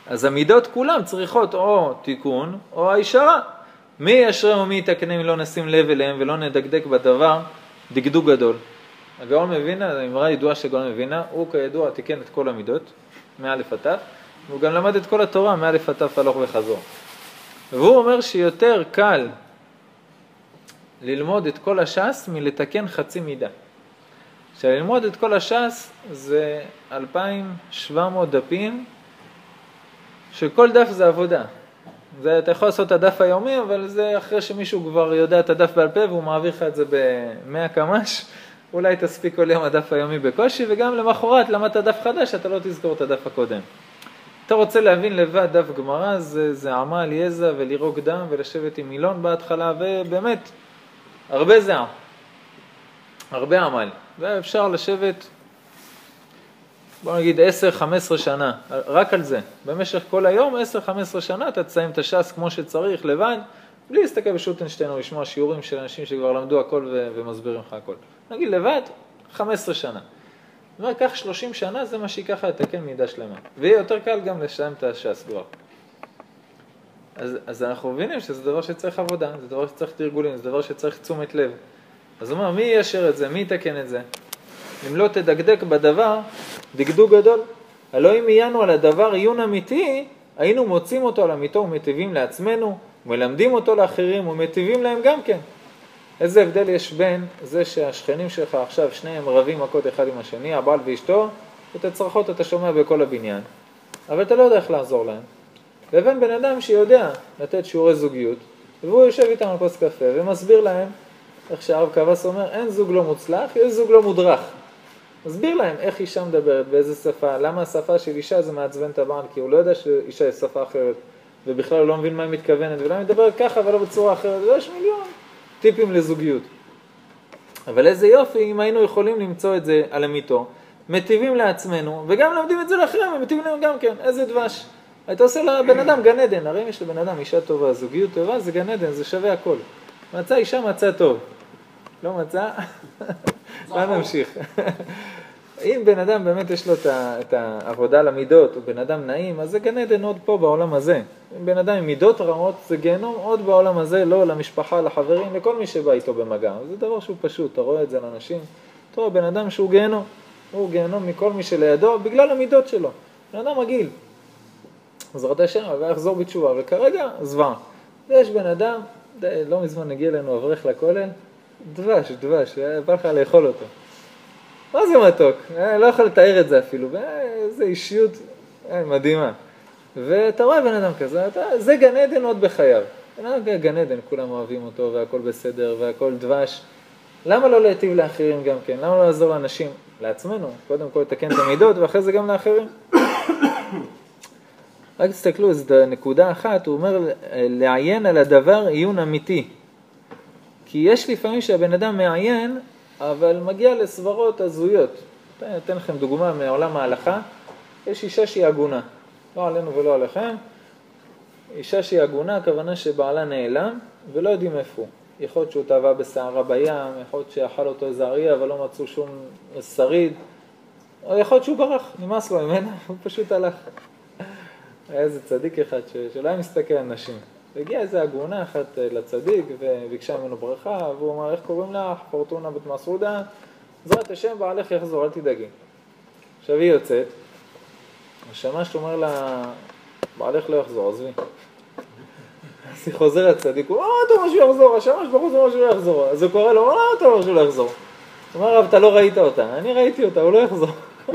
אז המידות כולם צריכות או תיקון או הישרה. מי ישרה ומי יתקנם אם לא נשים לב אליהם ולא נדקדק בדבר, דקדוק גדול. הגאון מבינה, זו אמרה ידועה של גאון מבינה, הוא כידוע תיקן את כל המידות, מא' עד ת', והוא גם למד את כל התורה מא' עד ת' הלוך וחזור. והוא אומר שיותר קל ללמוד את כל הש"ס מלתקן חצי מידה. עכשיו ללמוד את כל הש"ס זה 2,700 דפים, שכל דף זה עבודה. זה, אתה יכול לעשות את הדף היומי, אבל זה אחרי שמישהו כבר יודע את הדף בעל פה והוא מעביר לך את זה ב-100 קמ"ש, אולי תספיק כל יום הדף היומי בקושי, וגם למחרת למדת דף חדש, אתה לא תזכור את הדף הקודם. אתה רוצה להבין לבד דף גמרא, זה, זה עמל, יזע ולירוק דם ולשבת עם מילון בהתחלה, ובאמת, הרבה זעם, הרבה עמל, ואפשר לשבת, בוא נגיד 10-15 שנה, רק על זה. במשך כל היום, 10-15 שנה, אתה תסיים את הש"ס כמו שצריך, לבד, בלי להסתכל בשוטנשטיין או לשמוע שיעורים של אנשים שכבר למדו הכל ו- ומסבירים לך הכל. נגיד לבד, 15 שנה. זאת אומרת, קח 30 שנה, זה מה שייקח לך לתקן מידה שלמה. ויהיה יותר קל גם לשלם את הש"ס כבר. אז, אז אנחנו מבינים שזה דבר שצריך עבודה, זה דבר שצריך תרגולים, זה דבר שצריך תשומת לב. אז הוא אומר, מי יישר את זה? מי יתקן את זה? אם לא תדקדק בדבר, דקדוק גדול. הלא אם עיינו על הדבר עיון אמיתי, היינו מוצאים אותו על אמיתו ומטיבים לעצמנו, מלמדים אותו לאחרים ומטיבים להם גם כן. איזה הבדל יש בין זה שהשכנים שלך עכשיו שניהם רבים מכות אחד עם השני, הבעל ואשתו, את הצרחות אתה שומע בכל הבניין, אבל אתה לא יודע איך לעזור להם. לבין בן אדם שיודע לתת שיעורי זוגיות, והוא יושב איתם על כוס קפה ומסביר להם, איך שהרב קבס אומר, אין זוג לא מוצלח, יש זוג לא מודרך. מסביר להם איך אישה מדברת, באיזה שפה, למה השפה של אישה זה מעצבן את הבעל, כי הוא לא יודע שאישה יש שפה אחרת, ובכלל הוא לא מבין מה היא מתכוונת, ולמה היא מדברת ככה ולא בצורה אחרת, ויש מיליון טיפים לזוגיות. אבל איזה יופי אם היינו יכולים למצוא את זה על אמיתו, מטיבים לעצמנו, וגם לומדים את זה לאחרים ומטיבים להם גם כן, איזה דבש. אתה עושה לבן אדם גן עדן, הרי אם יש לבן אדם אישה טובה, זוגיות טובה, זה גן עדן, זה שווה הכל. מצא אישה, מצא טוב. לא מצא? מה נמשיך? אם בן אדם באמת יש לו את העבודה למידות, הוא בן אדם נעים, אז זה גן עדן עוד פה בעולם הזה. אם בן אדם עם מידות רעות, זה גיהנום עוד בעולם הזה, לא למשפחה, לחברים, לכל מי שבא איתו במגע. זה דבר שהוא פשוט, אתה רואה את זה לאנשים. אתה רואה בן אדם שהוא גיהנום, הוא גיהנום מכל מי שלידו, בגלל המידות שלו. בן אדם מגעיל. בעזרת השם, אבל יחזור בתשובה, וכרגע זוועה. ויש בן אדם, לא מזמן הגיע אלינו אברך לכולל, דבש, דבש, בא לך לאכול אותו. מה זה מתוק? אה, לא יכול לתאר את זה אפילו, איזה אישיות אה, מדהימה. ואתה רואה בן אדם כזה, אתה, זה גן עדן עוד בחייו. בן אדם גן עדן, כולם אוהבים אותו והכל בסדר והכל דבש. למה לא להיטיב לאחרים גם כן? למה לא לעזור לאנשים? לעצמנו, קודם כל לתקן את המידות ואחרי זה גם לאחרים. רק תסתכלו, זו נקודה אחת, הוא אומר לעיין על הדבר עיון אמיתי. כי יש לפעמים שהבן אדם מעיין, אבל מגיע לסברות הזויות. אני אתן לכם דוגמה מעולם ההלכה, יש אישה שהיא עגונה, לא עלינו ולא עליכם, אישה שהיא עגונה, הכוונה שבעלה נעלם ולא יודעים איפה הוא. יכול להיות שהוא טבע בסערה בים, יכול להיות שאכל אותו איזה אריה אבל לא מצאו שום שריד, או יכול להיות שהוא ברח, נמאס לו ממנה, הוא פשוט הלך. היה איזה צדיק אחד. שלא היה מסתכל על נשים. והגיעה איזה עגונה אחת אה, לצדיק וביקשה ממנו ברכה, והוא אמר, איך קוראים לך? פורטונה בת מסעודה, בעזרת השם בעלך יחזור, אל תדאגי. עכשיו היא יוצאת, השמש אומר לה, בעלך לא יחזור, עזבי. אז היא חוזרת לצדיק, הוא, אתה אומר שהוא יחזור, השמש אומר שהוא לא יחזור. אז הוא קורא לו, אתה אומר שהוא לא יחזור. הוא אומר, אתה לא ראית אותה. אני ראיתי אותה, הוא לא יחזור.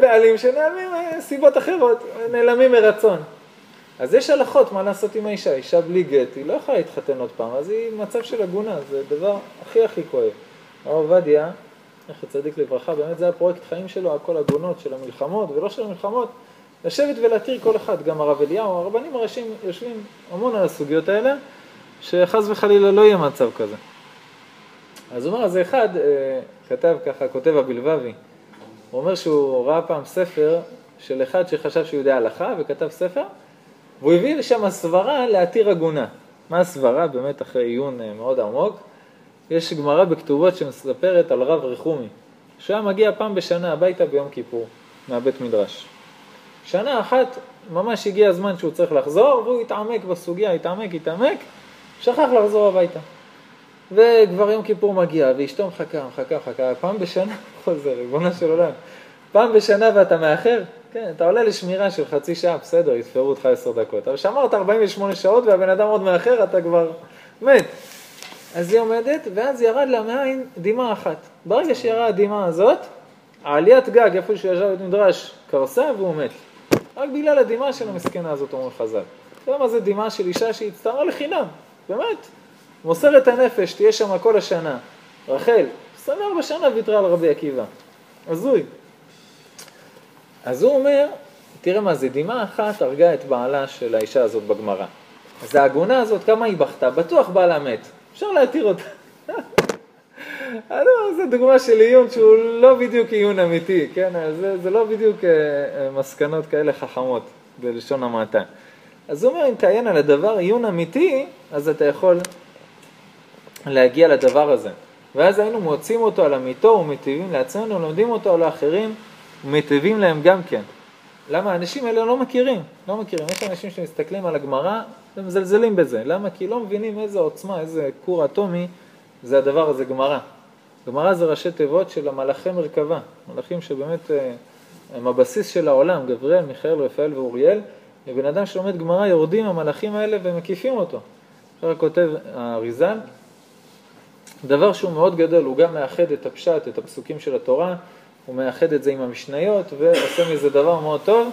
בעלים שנעלמים סיבות אחרות, נעלמים מרצון. אז יש הלכות מה לעשות עם האישה, אישה בלי גט, היא לא יכולה להתחתן עוד פעם, אז היא במצב של עגונה, זה דבר הכי הכי כואב. הרב עובדיה, זכר צדיק לברכה, באמת זה הפרויקט חיים שלו, הכל עגונות של המלחמות, ולא של המלחמות, לשבת ולהתיר כל אחד, גם הרב אליהו, הרבנים הראשיים יושבים המון על הסוגיות האלה, שחס וחלילה לא יהיה מצב כזה. אז הוא אומר, אז אחד אה, כתב ככה, כותב הבלבבי, הוא אומר שהוא ראה פעם ספר של אחד שחשב שהוא יודע הלכה וכתב ספר, והוא הביא לשם סברה להתיר עגונה. מה הסברה? באמת אחרי עיון אה, מאוד עמוק. יש גמרא בכתובות שמספרת על רב רחומי, שהיה מגיע פעם בשנה הביתה ביום כיפור, מהבית מדרש. שנה אחת ממש הגיע הזמן שהוא צריך לחזור, והוא התעמק בסוגיה, התעמק, התעמק, שכח לחזור הביתה. וכבר יום כיפור מגיע, ואשתו מחכה, מחכה, מחכה, פעם בשנה חוזר, ריבונו של עולם. פעם בשנה ואתה מאחר? כן, אתה עולה לשמירה של חצי שעה, בסדר, יספרו אותך עשר דקות. אבל שמרת 48 שעות והבן אדם עוד מאחר, אתה כבר מת. אז היא עומדת, ואז ירד לה מהעין דמעה אחת. ברגע שירדה הדמעה הזאת, העליית גג, איפה שהוא ישב במדרש, קרסה והוא מת. רק בגלל הדמעה של המסכנה הזאת, אומרים חז"ל. אתה יודע מה זה דמעה של אישה שהצטערה לחינם, באמת. מוסרת הנפש, תהיה שם כל השנה. רחל, 24 שנה ויתרה על רבי עקיבא. הזוי. אז הוא אומר, תראה מה זה, דמעה אחת הרגה את בעלה של האישה הזאת בגמרא. אז העגונה הזאת, כמה היא בכתה? בטוח בעלה מת. אפשר להתיר אותה. זו דוגמה של עיון שהוא לא בדיוק עיון אמיתי, כן? זה, זה לא בדיוק אה, אה, מסקנות כאלה חכמות בלשון המעטה. אז הוא אומר, אם תעיין על הדבר עיון אמיתי, אז אתה יכול להגיע לדבר הזה. ואז היינו מוצאים אותו על אמיתו ומטיבים לעצמנו, לומדים אותו על האחרים ומטיבים להם גם כן. למה? האנשים האלה לא מכירים, לא מכירים. יש אנשים שמסתכלים על הגמרא ומזלזלים בזה. למה? כי לא מבינים איזה עוצמה, איזה כור אטומי זה הדבר הזה, גמרא. גמרא זה ראשי תיבות של המלאכי מרכבה, מלאכים שבאמת אה, הם הבסיס של העולם, גבריאל, מיכאל, רפאל ואוריאל, ובן אדם שלומד גמרא יורדים המלאכים האלה ומקיפים אותו. אחר כותב האריזל, דבר שהוא מאוד גדול, הוא גם מאחד את הפשט, את הפסוקים של התורה, הוא מאחד את זה עם המשניות ועושה מזה דבר מאוד טוב,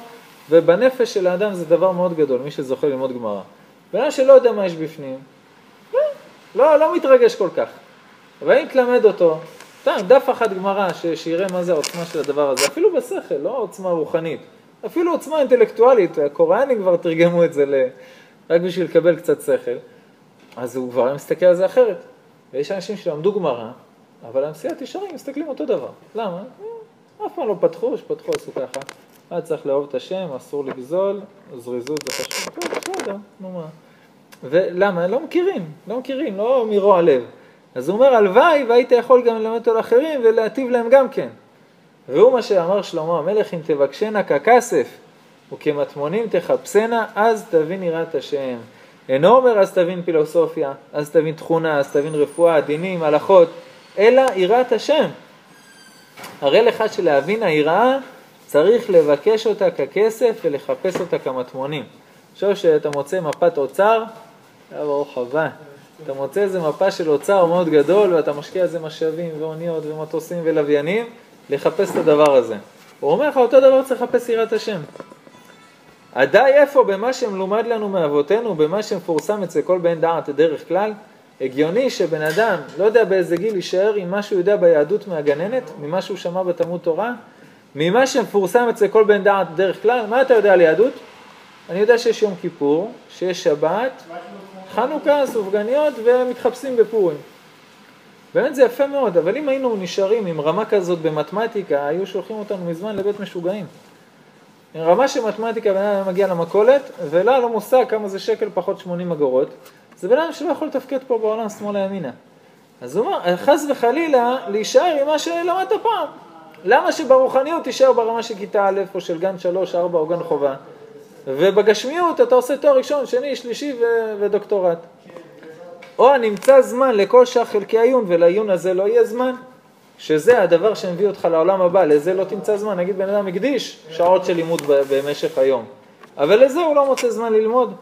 ובנפש של האדם זה דבר מאוד גדול, מי שזוכה ללמוד גמרא. בן אדם שלא יודע מה יש בפנים, לא, לא, לא מתרגש כל כך. אבל אם תלמד אותו, סתם, דף אחת גמרא, שיראה מה זה העוצמה של הדבר הזה, אפילו בשכל, לא עוצמה רוחנית, אפילו עוצמה אינטלקטואלית, הקוראנים כבר תרגמו את זה ל... רק בשביל לקבל קצת שכל, אז הוא כבר מסתכל על זה אחרת. ויש אנשים שלמדו גמרא, אבל המסיעת ישרים מסתכלים אותו דבר. למה? אף פעם לא פתחו, שפתחו עשו ככה. היה צריך לאהוב את השם, אסור לגזול, זריזות זה חשוב, טוב, בסדר, נו מה. ולמה? לא מכירים, לא מכירים, לא מרוע לב. אז הוא אומר, הלוואי והיית יכול גם ללמד אותו לאחרים ולהטיב להם גם כן. והוא מה שאמר שלמה המלך, אם תבקשנה ככסף וכמטמונים תחפשנה, אז תבין יראת השם. אינו אומר אז תבין פילוסופיה, אז תבין תכונה, אז תבין רפואה, דינים, הלכות, אלא יראת השם. הרי לך שלהבין היראה צריך לבקש אותה ככסף ולחפש אותה כמטמונים. עכשיו שאתה מוצא מפת אוצר, היה ברוך הבא. אתה מוצא איזה מפה של אוצר מאוד גדול ואתה משקיע איזה משאבים ואוניות ומטוסים ולוויינים לחפש את הדבר הזה. הוא אומר לך אותו דבר צריך לחפש יראת השם. עדיי איפה במה שמלומד לנו מאבותינו, במה שמפורסם אצל כל בן דעת דרך כלל, הגיוני שבן אדם, לא יודע באיזה גיל, יישאר עם מה שהוא יודע ביהדות מהגננת, ממה שהוא שמע בתלמוד תורה, ממה שמפורסם אצל כל בן דעת דרך כלל, מה אתה יודע על יהדות? אני יודע שיש יום כיפור, שיש שבת, חנוכה, סופגניות ומתחפשים בפורים. באמת זה יפה מאוד, אבל אם היינו נשארים עם רמה כזאת במתמטיקה, היו שולחים אותנו מזמן לבית משוגעים. רמה של מתמטיקה, בן אדם מגיע למכולת, ולה לא מושג כמה זה שקל פחות 80 אגורות, זה בן אדם שלא יכול לתפקד פה בעולם שמאלה ימינה. אז הוא אומר, חס וחלילה, להישאר עם מה שלמדת פעם. למה שברוחניות תישאר ברמה של כיתה א' או של גן שלוש, ארבע או גן חובה? ובגשמיות אתה עושה תואר ראשון, שני, שלישי ו- ודוקטורט. או נמצא זמן לכל שאר חלקי העיון ולעיון הזה לא יהיה זמן, שזה הדבר שמביא אותך לעולם הבא, לזה לא תמצא זמן. נגיד בן אדם הקדיש שעות של לימוד במשך היום, אבל לזה הוא לא מוצא זמן ללמוד.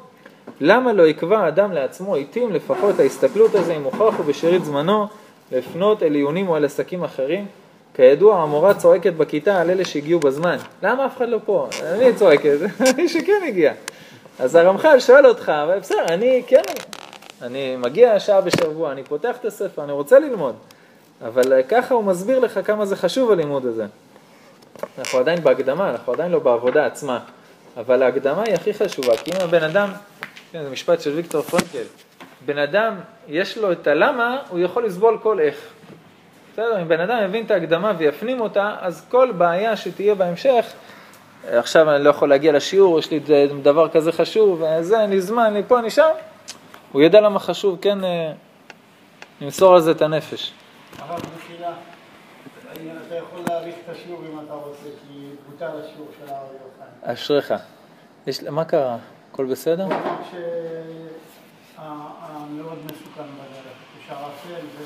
למה לא יקבע אדם לעצמו עיתים לפחות ההסתכלות הזו, אם הוכח ובשארית זמנו, לפנות אל עיונים או אל עסקים אחרים? כידוע, המורה צועקת בכיתה על אלה שהגיעו בזמן. למה אף אחד לא פה? אני צועקת, אני שכן הגיע. אז הרמח"ל שואל אותך, אבל בסדר, אני כן, אני מגיע שעה בשבוע, אני פותח את הספר, אני רוצה ללמוד. אבל ככה הוא מסביר לך כמה זה חשוב הלימוד הזה. אנחנו עדיין בהקדמה, אנחנו עדיין לא בעבודה עצמה. אבל ההקדמה היא הכי חשובה, כי אם הבן אדם, כן, זה משפט של ויקטור פרנקל, בן אדם, יש לו את הלמה, הוא יכול לסבול כל איך. בסדר, אם בן אדם יבין את ההקדמה ויפנים אותה, אז כל בעיה שתהיה בהמשך, עכשיו אני לא יכול להגיע לשיעור, יש לי דבר כזה חשוב, וזה, אין לי זמן, אני פה, אני שם, הוא ידע למה חשוב, כן, למסור על זה את הנפש. הרב, מחילה, אתה יכול להאריך את השיעור אם אתה רוצה, כי בוטל השיעור של הרב יוחנן. אשריך. יש, מה קרה? הכל בסדר? שהמאוד מסוכן בדרך, יש ערפל ו...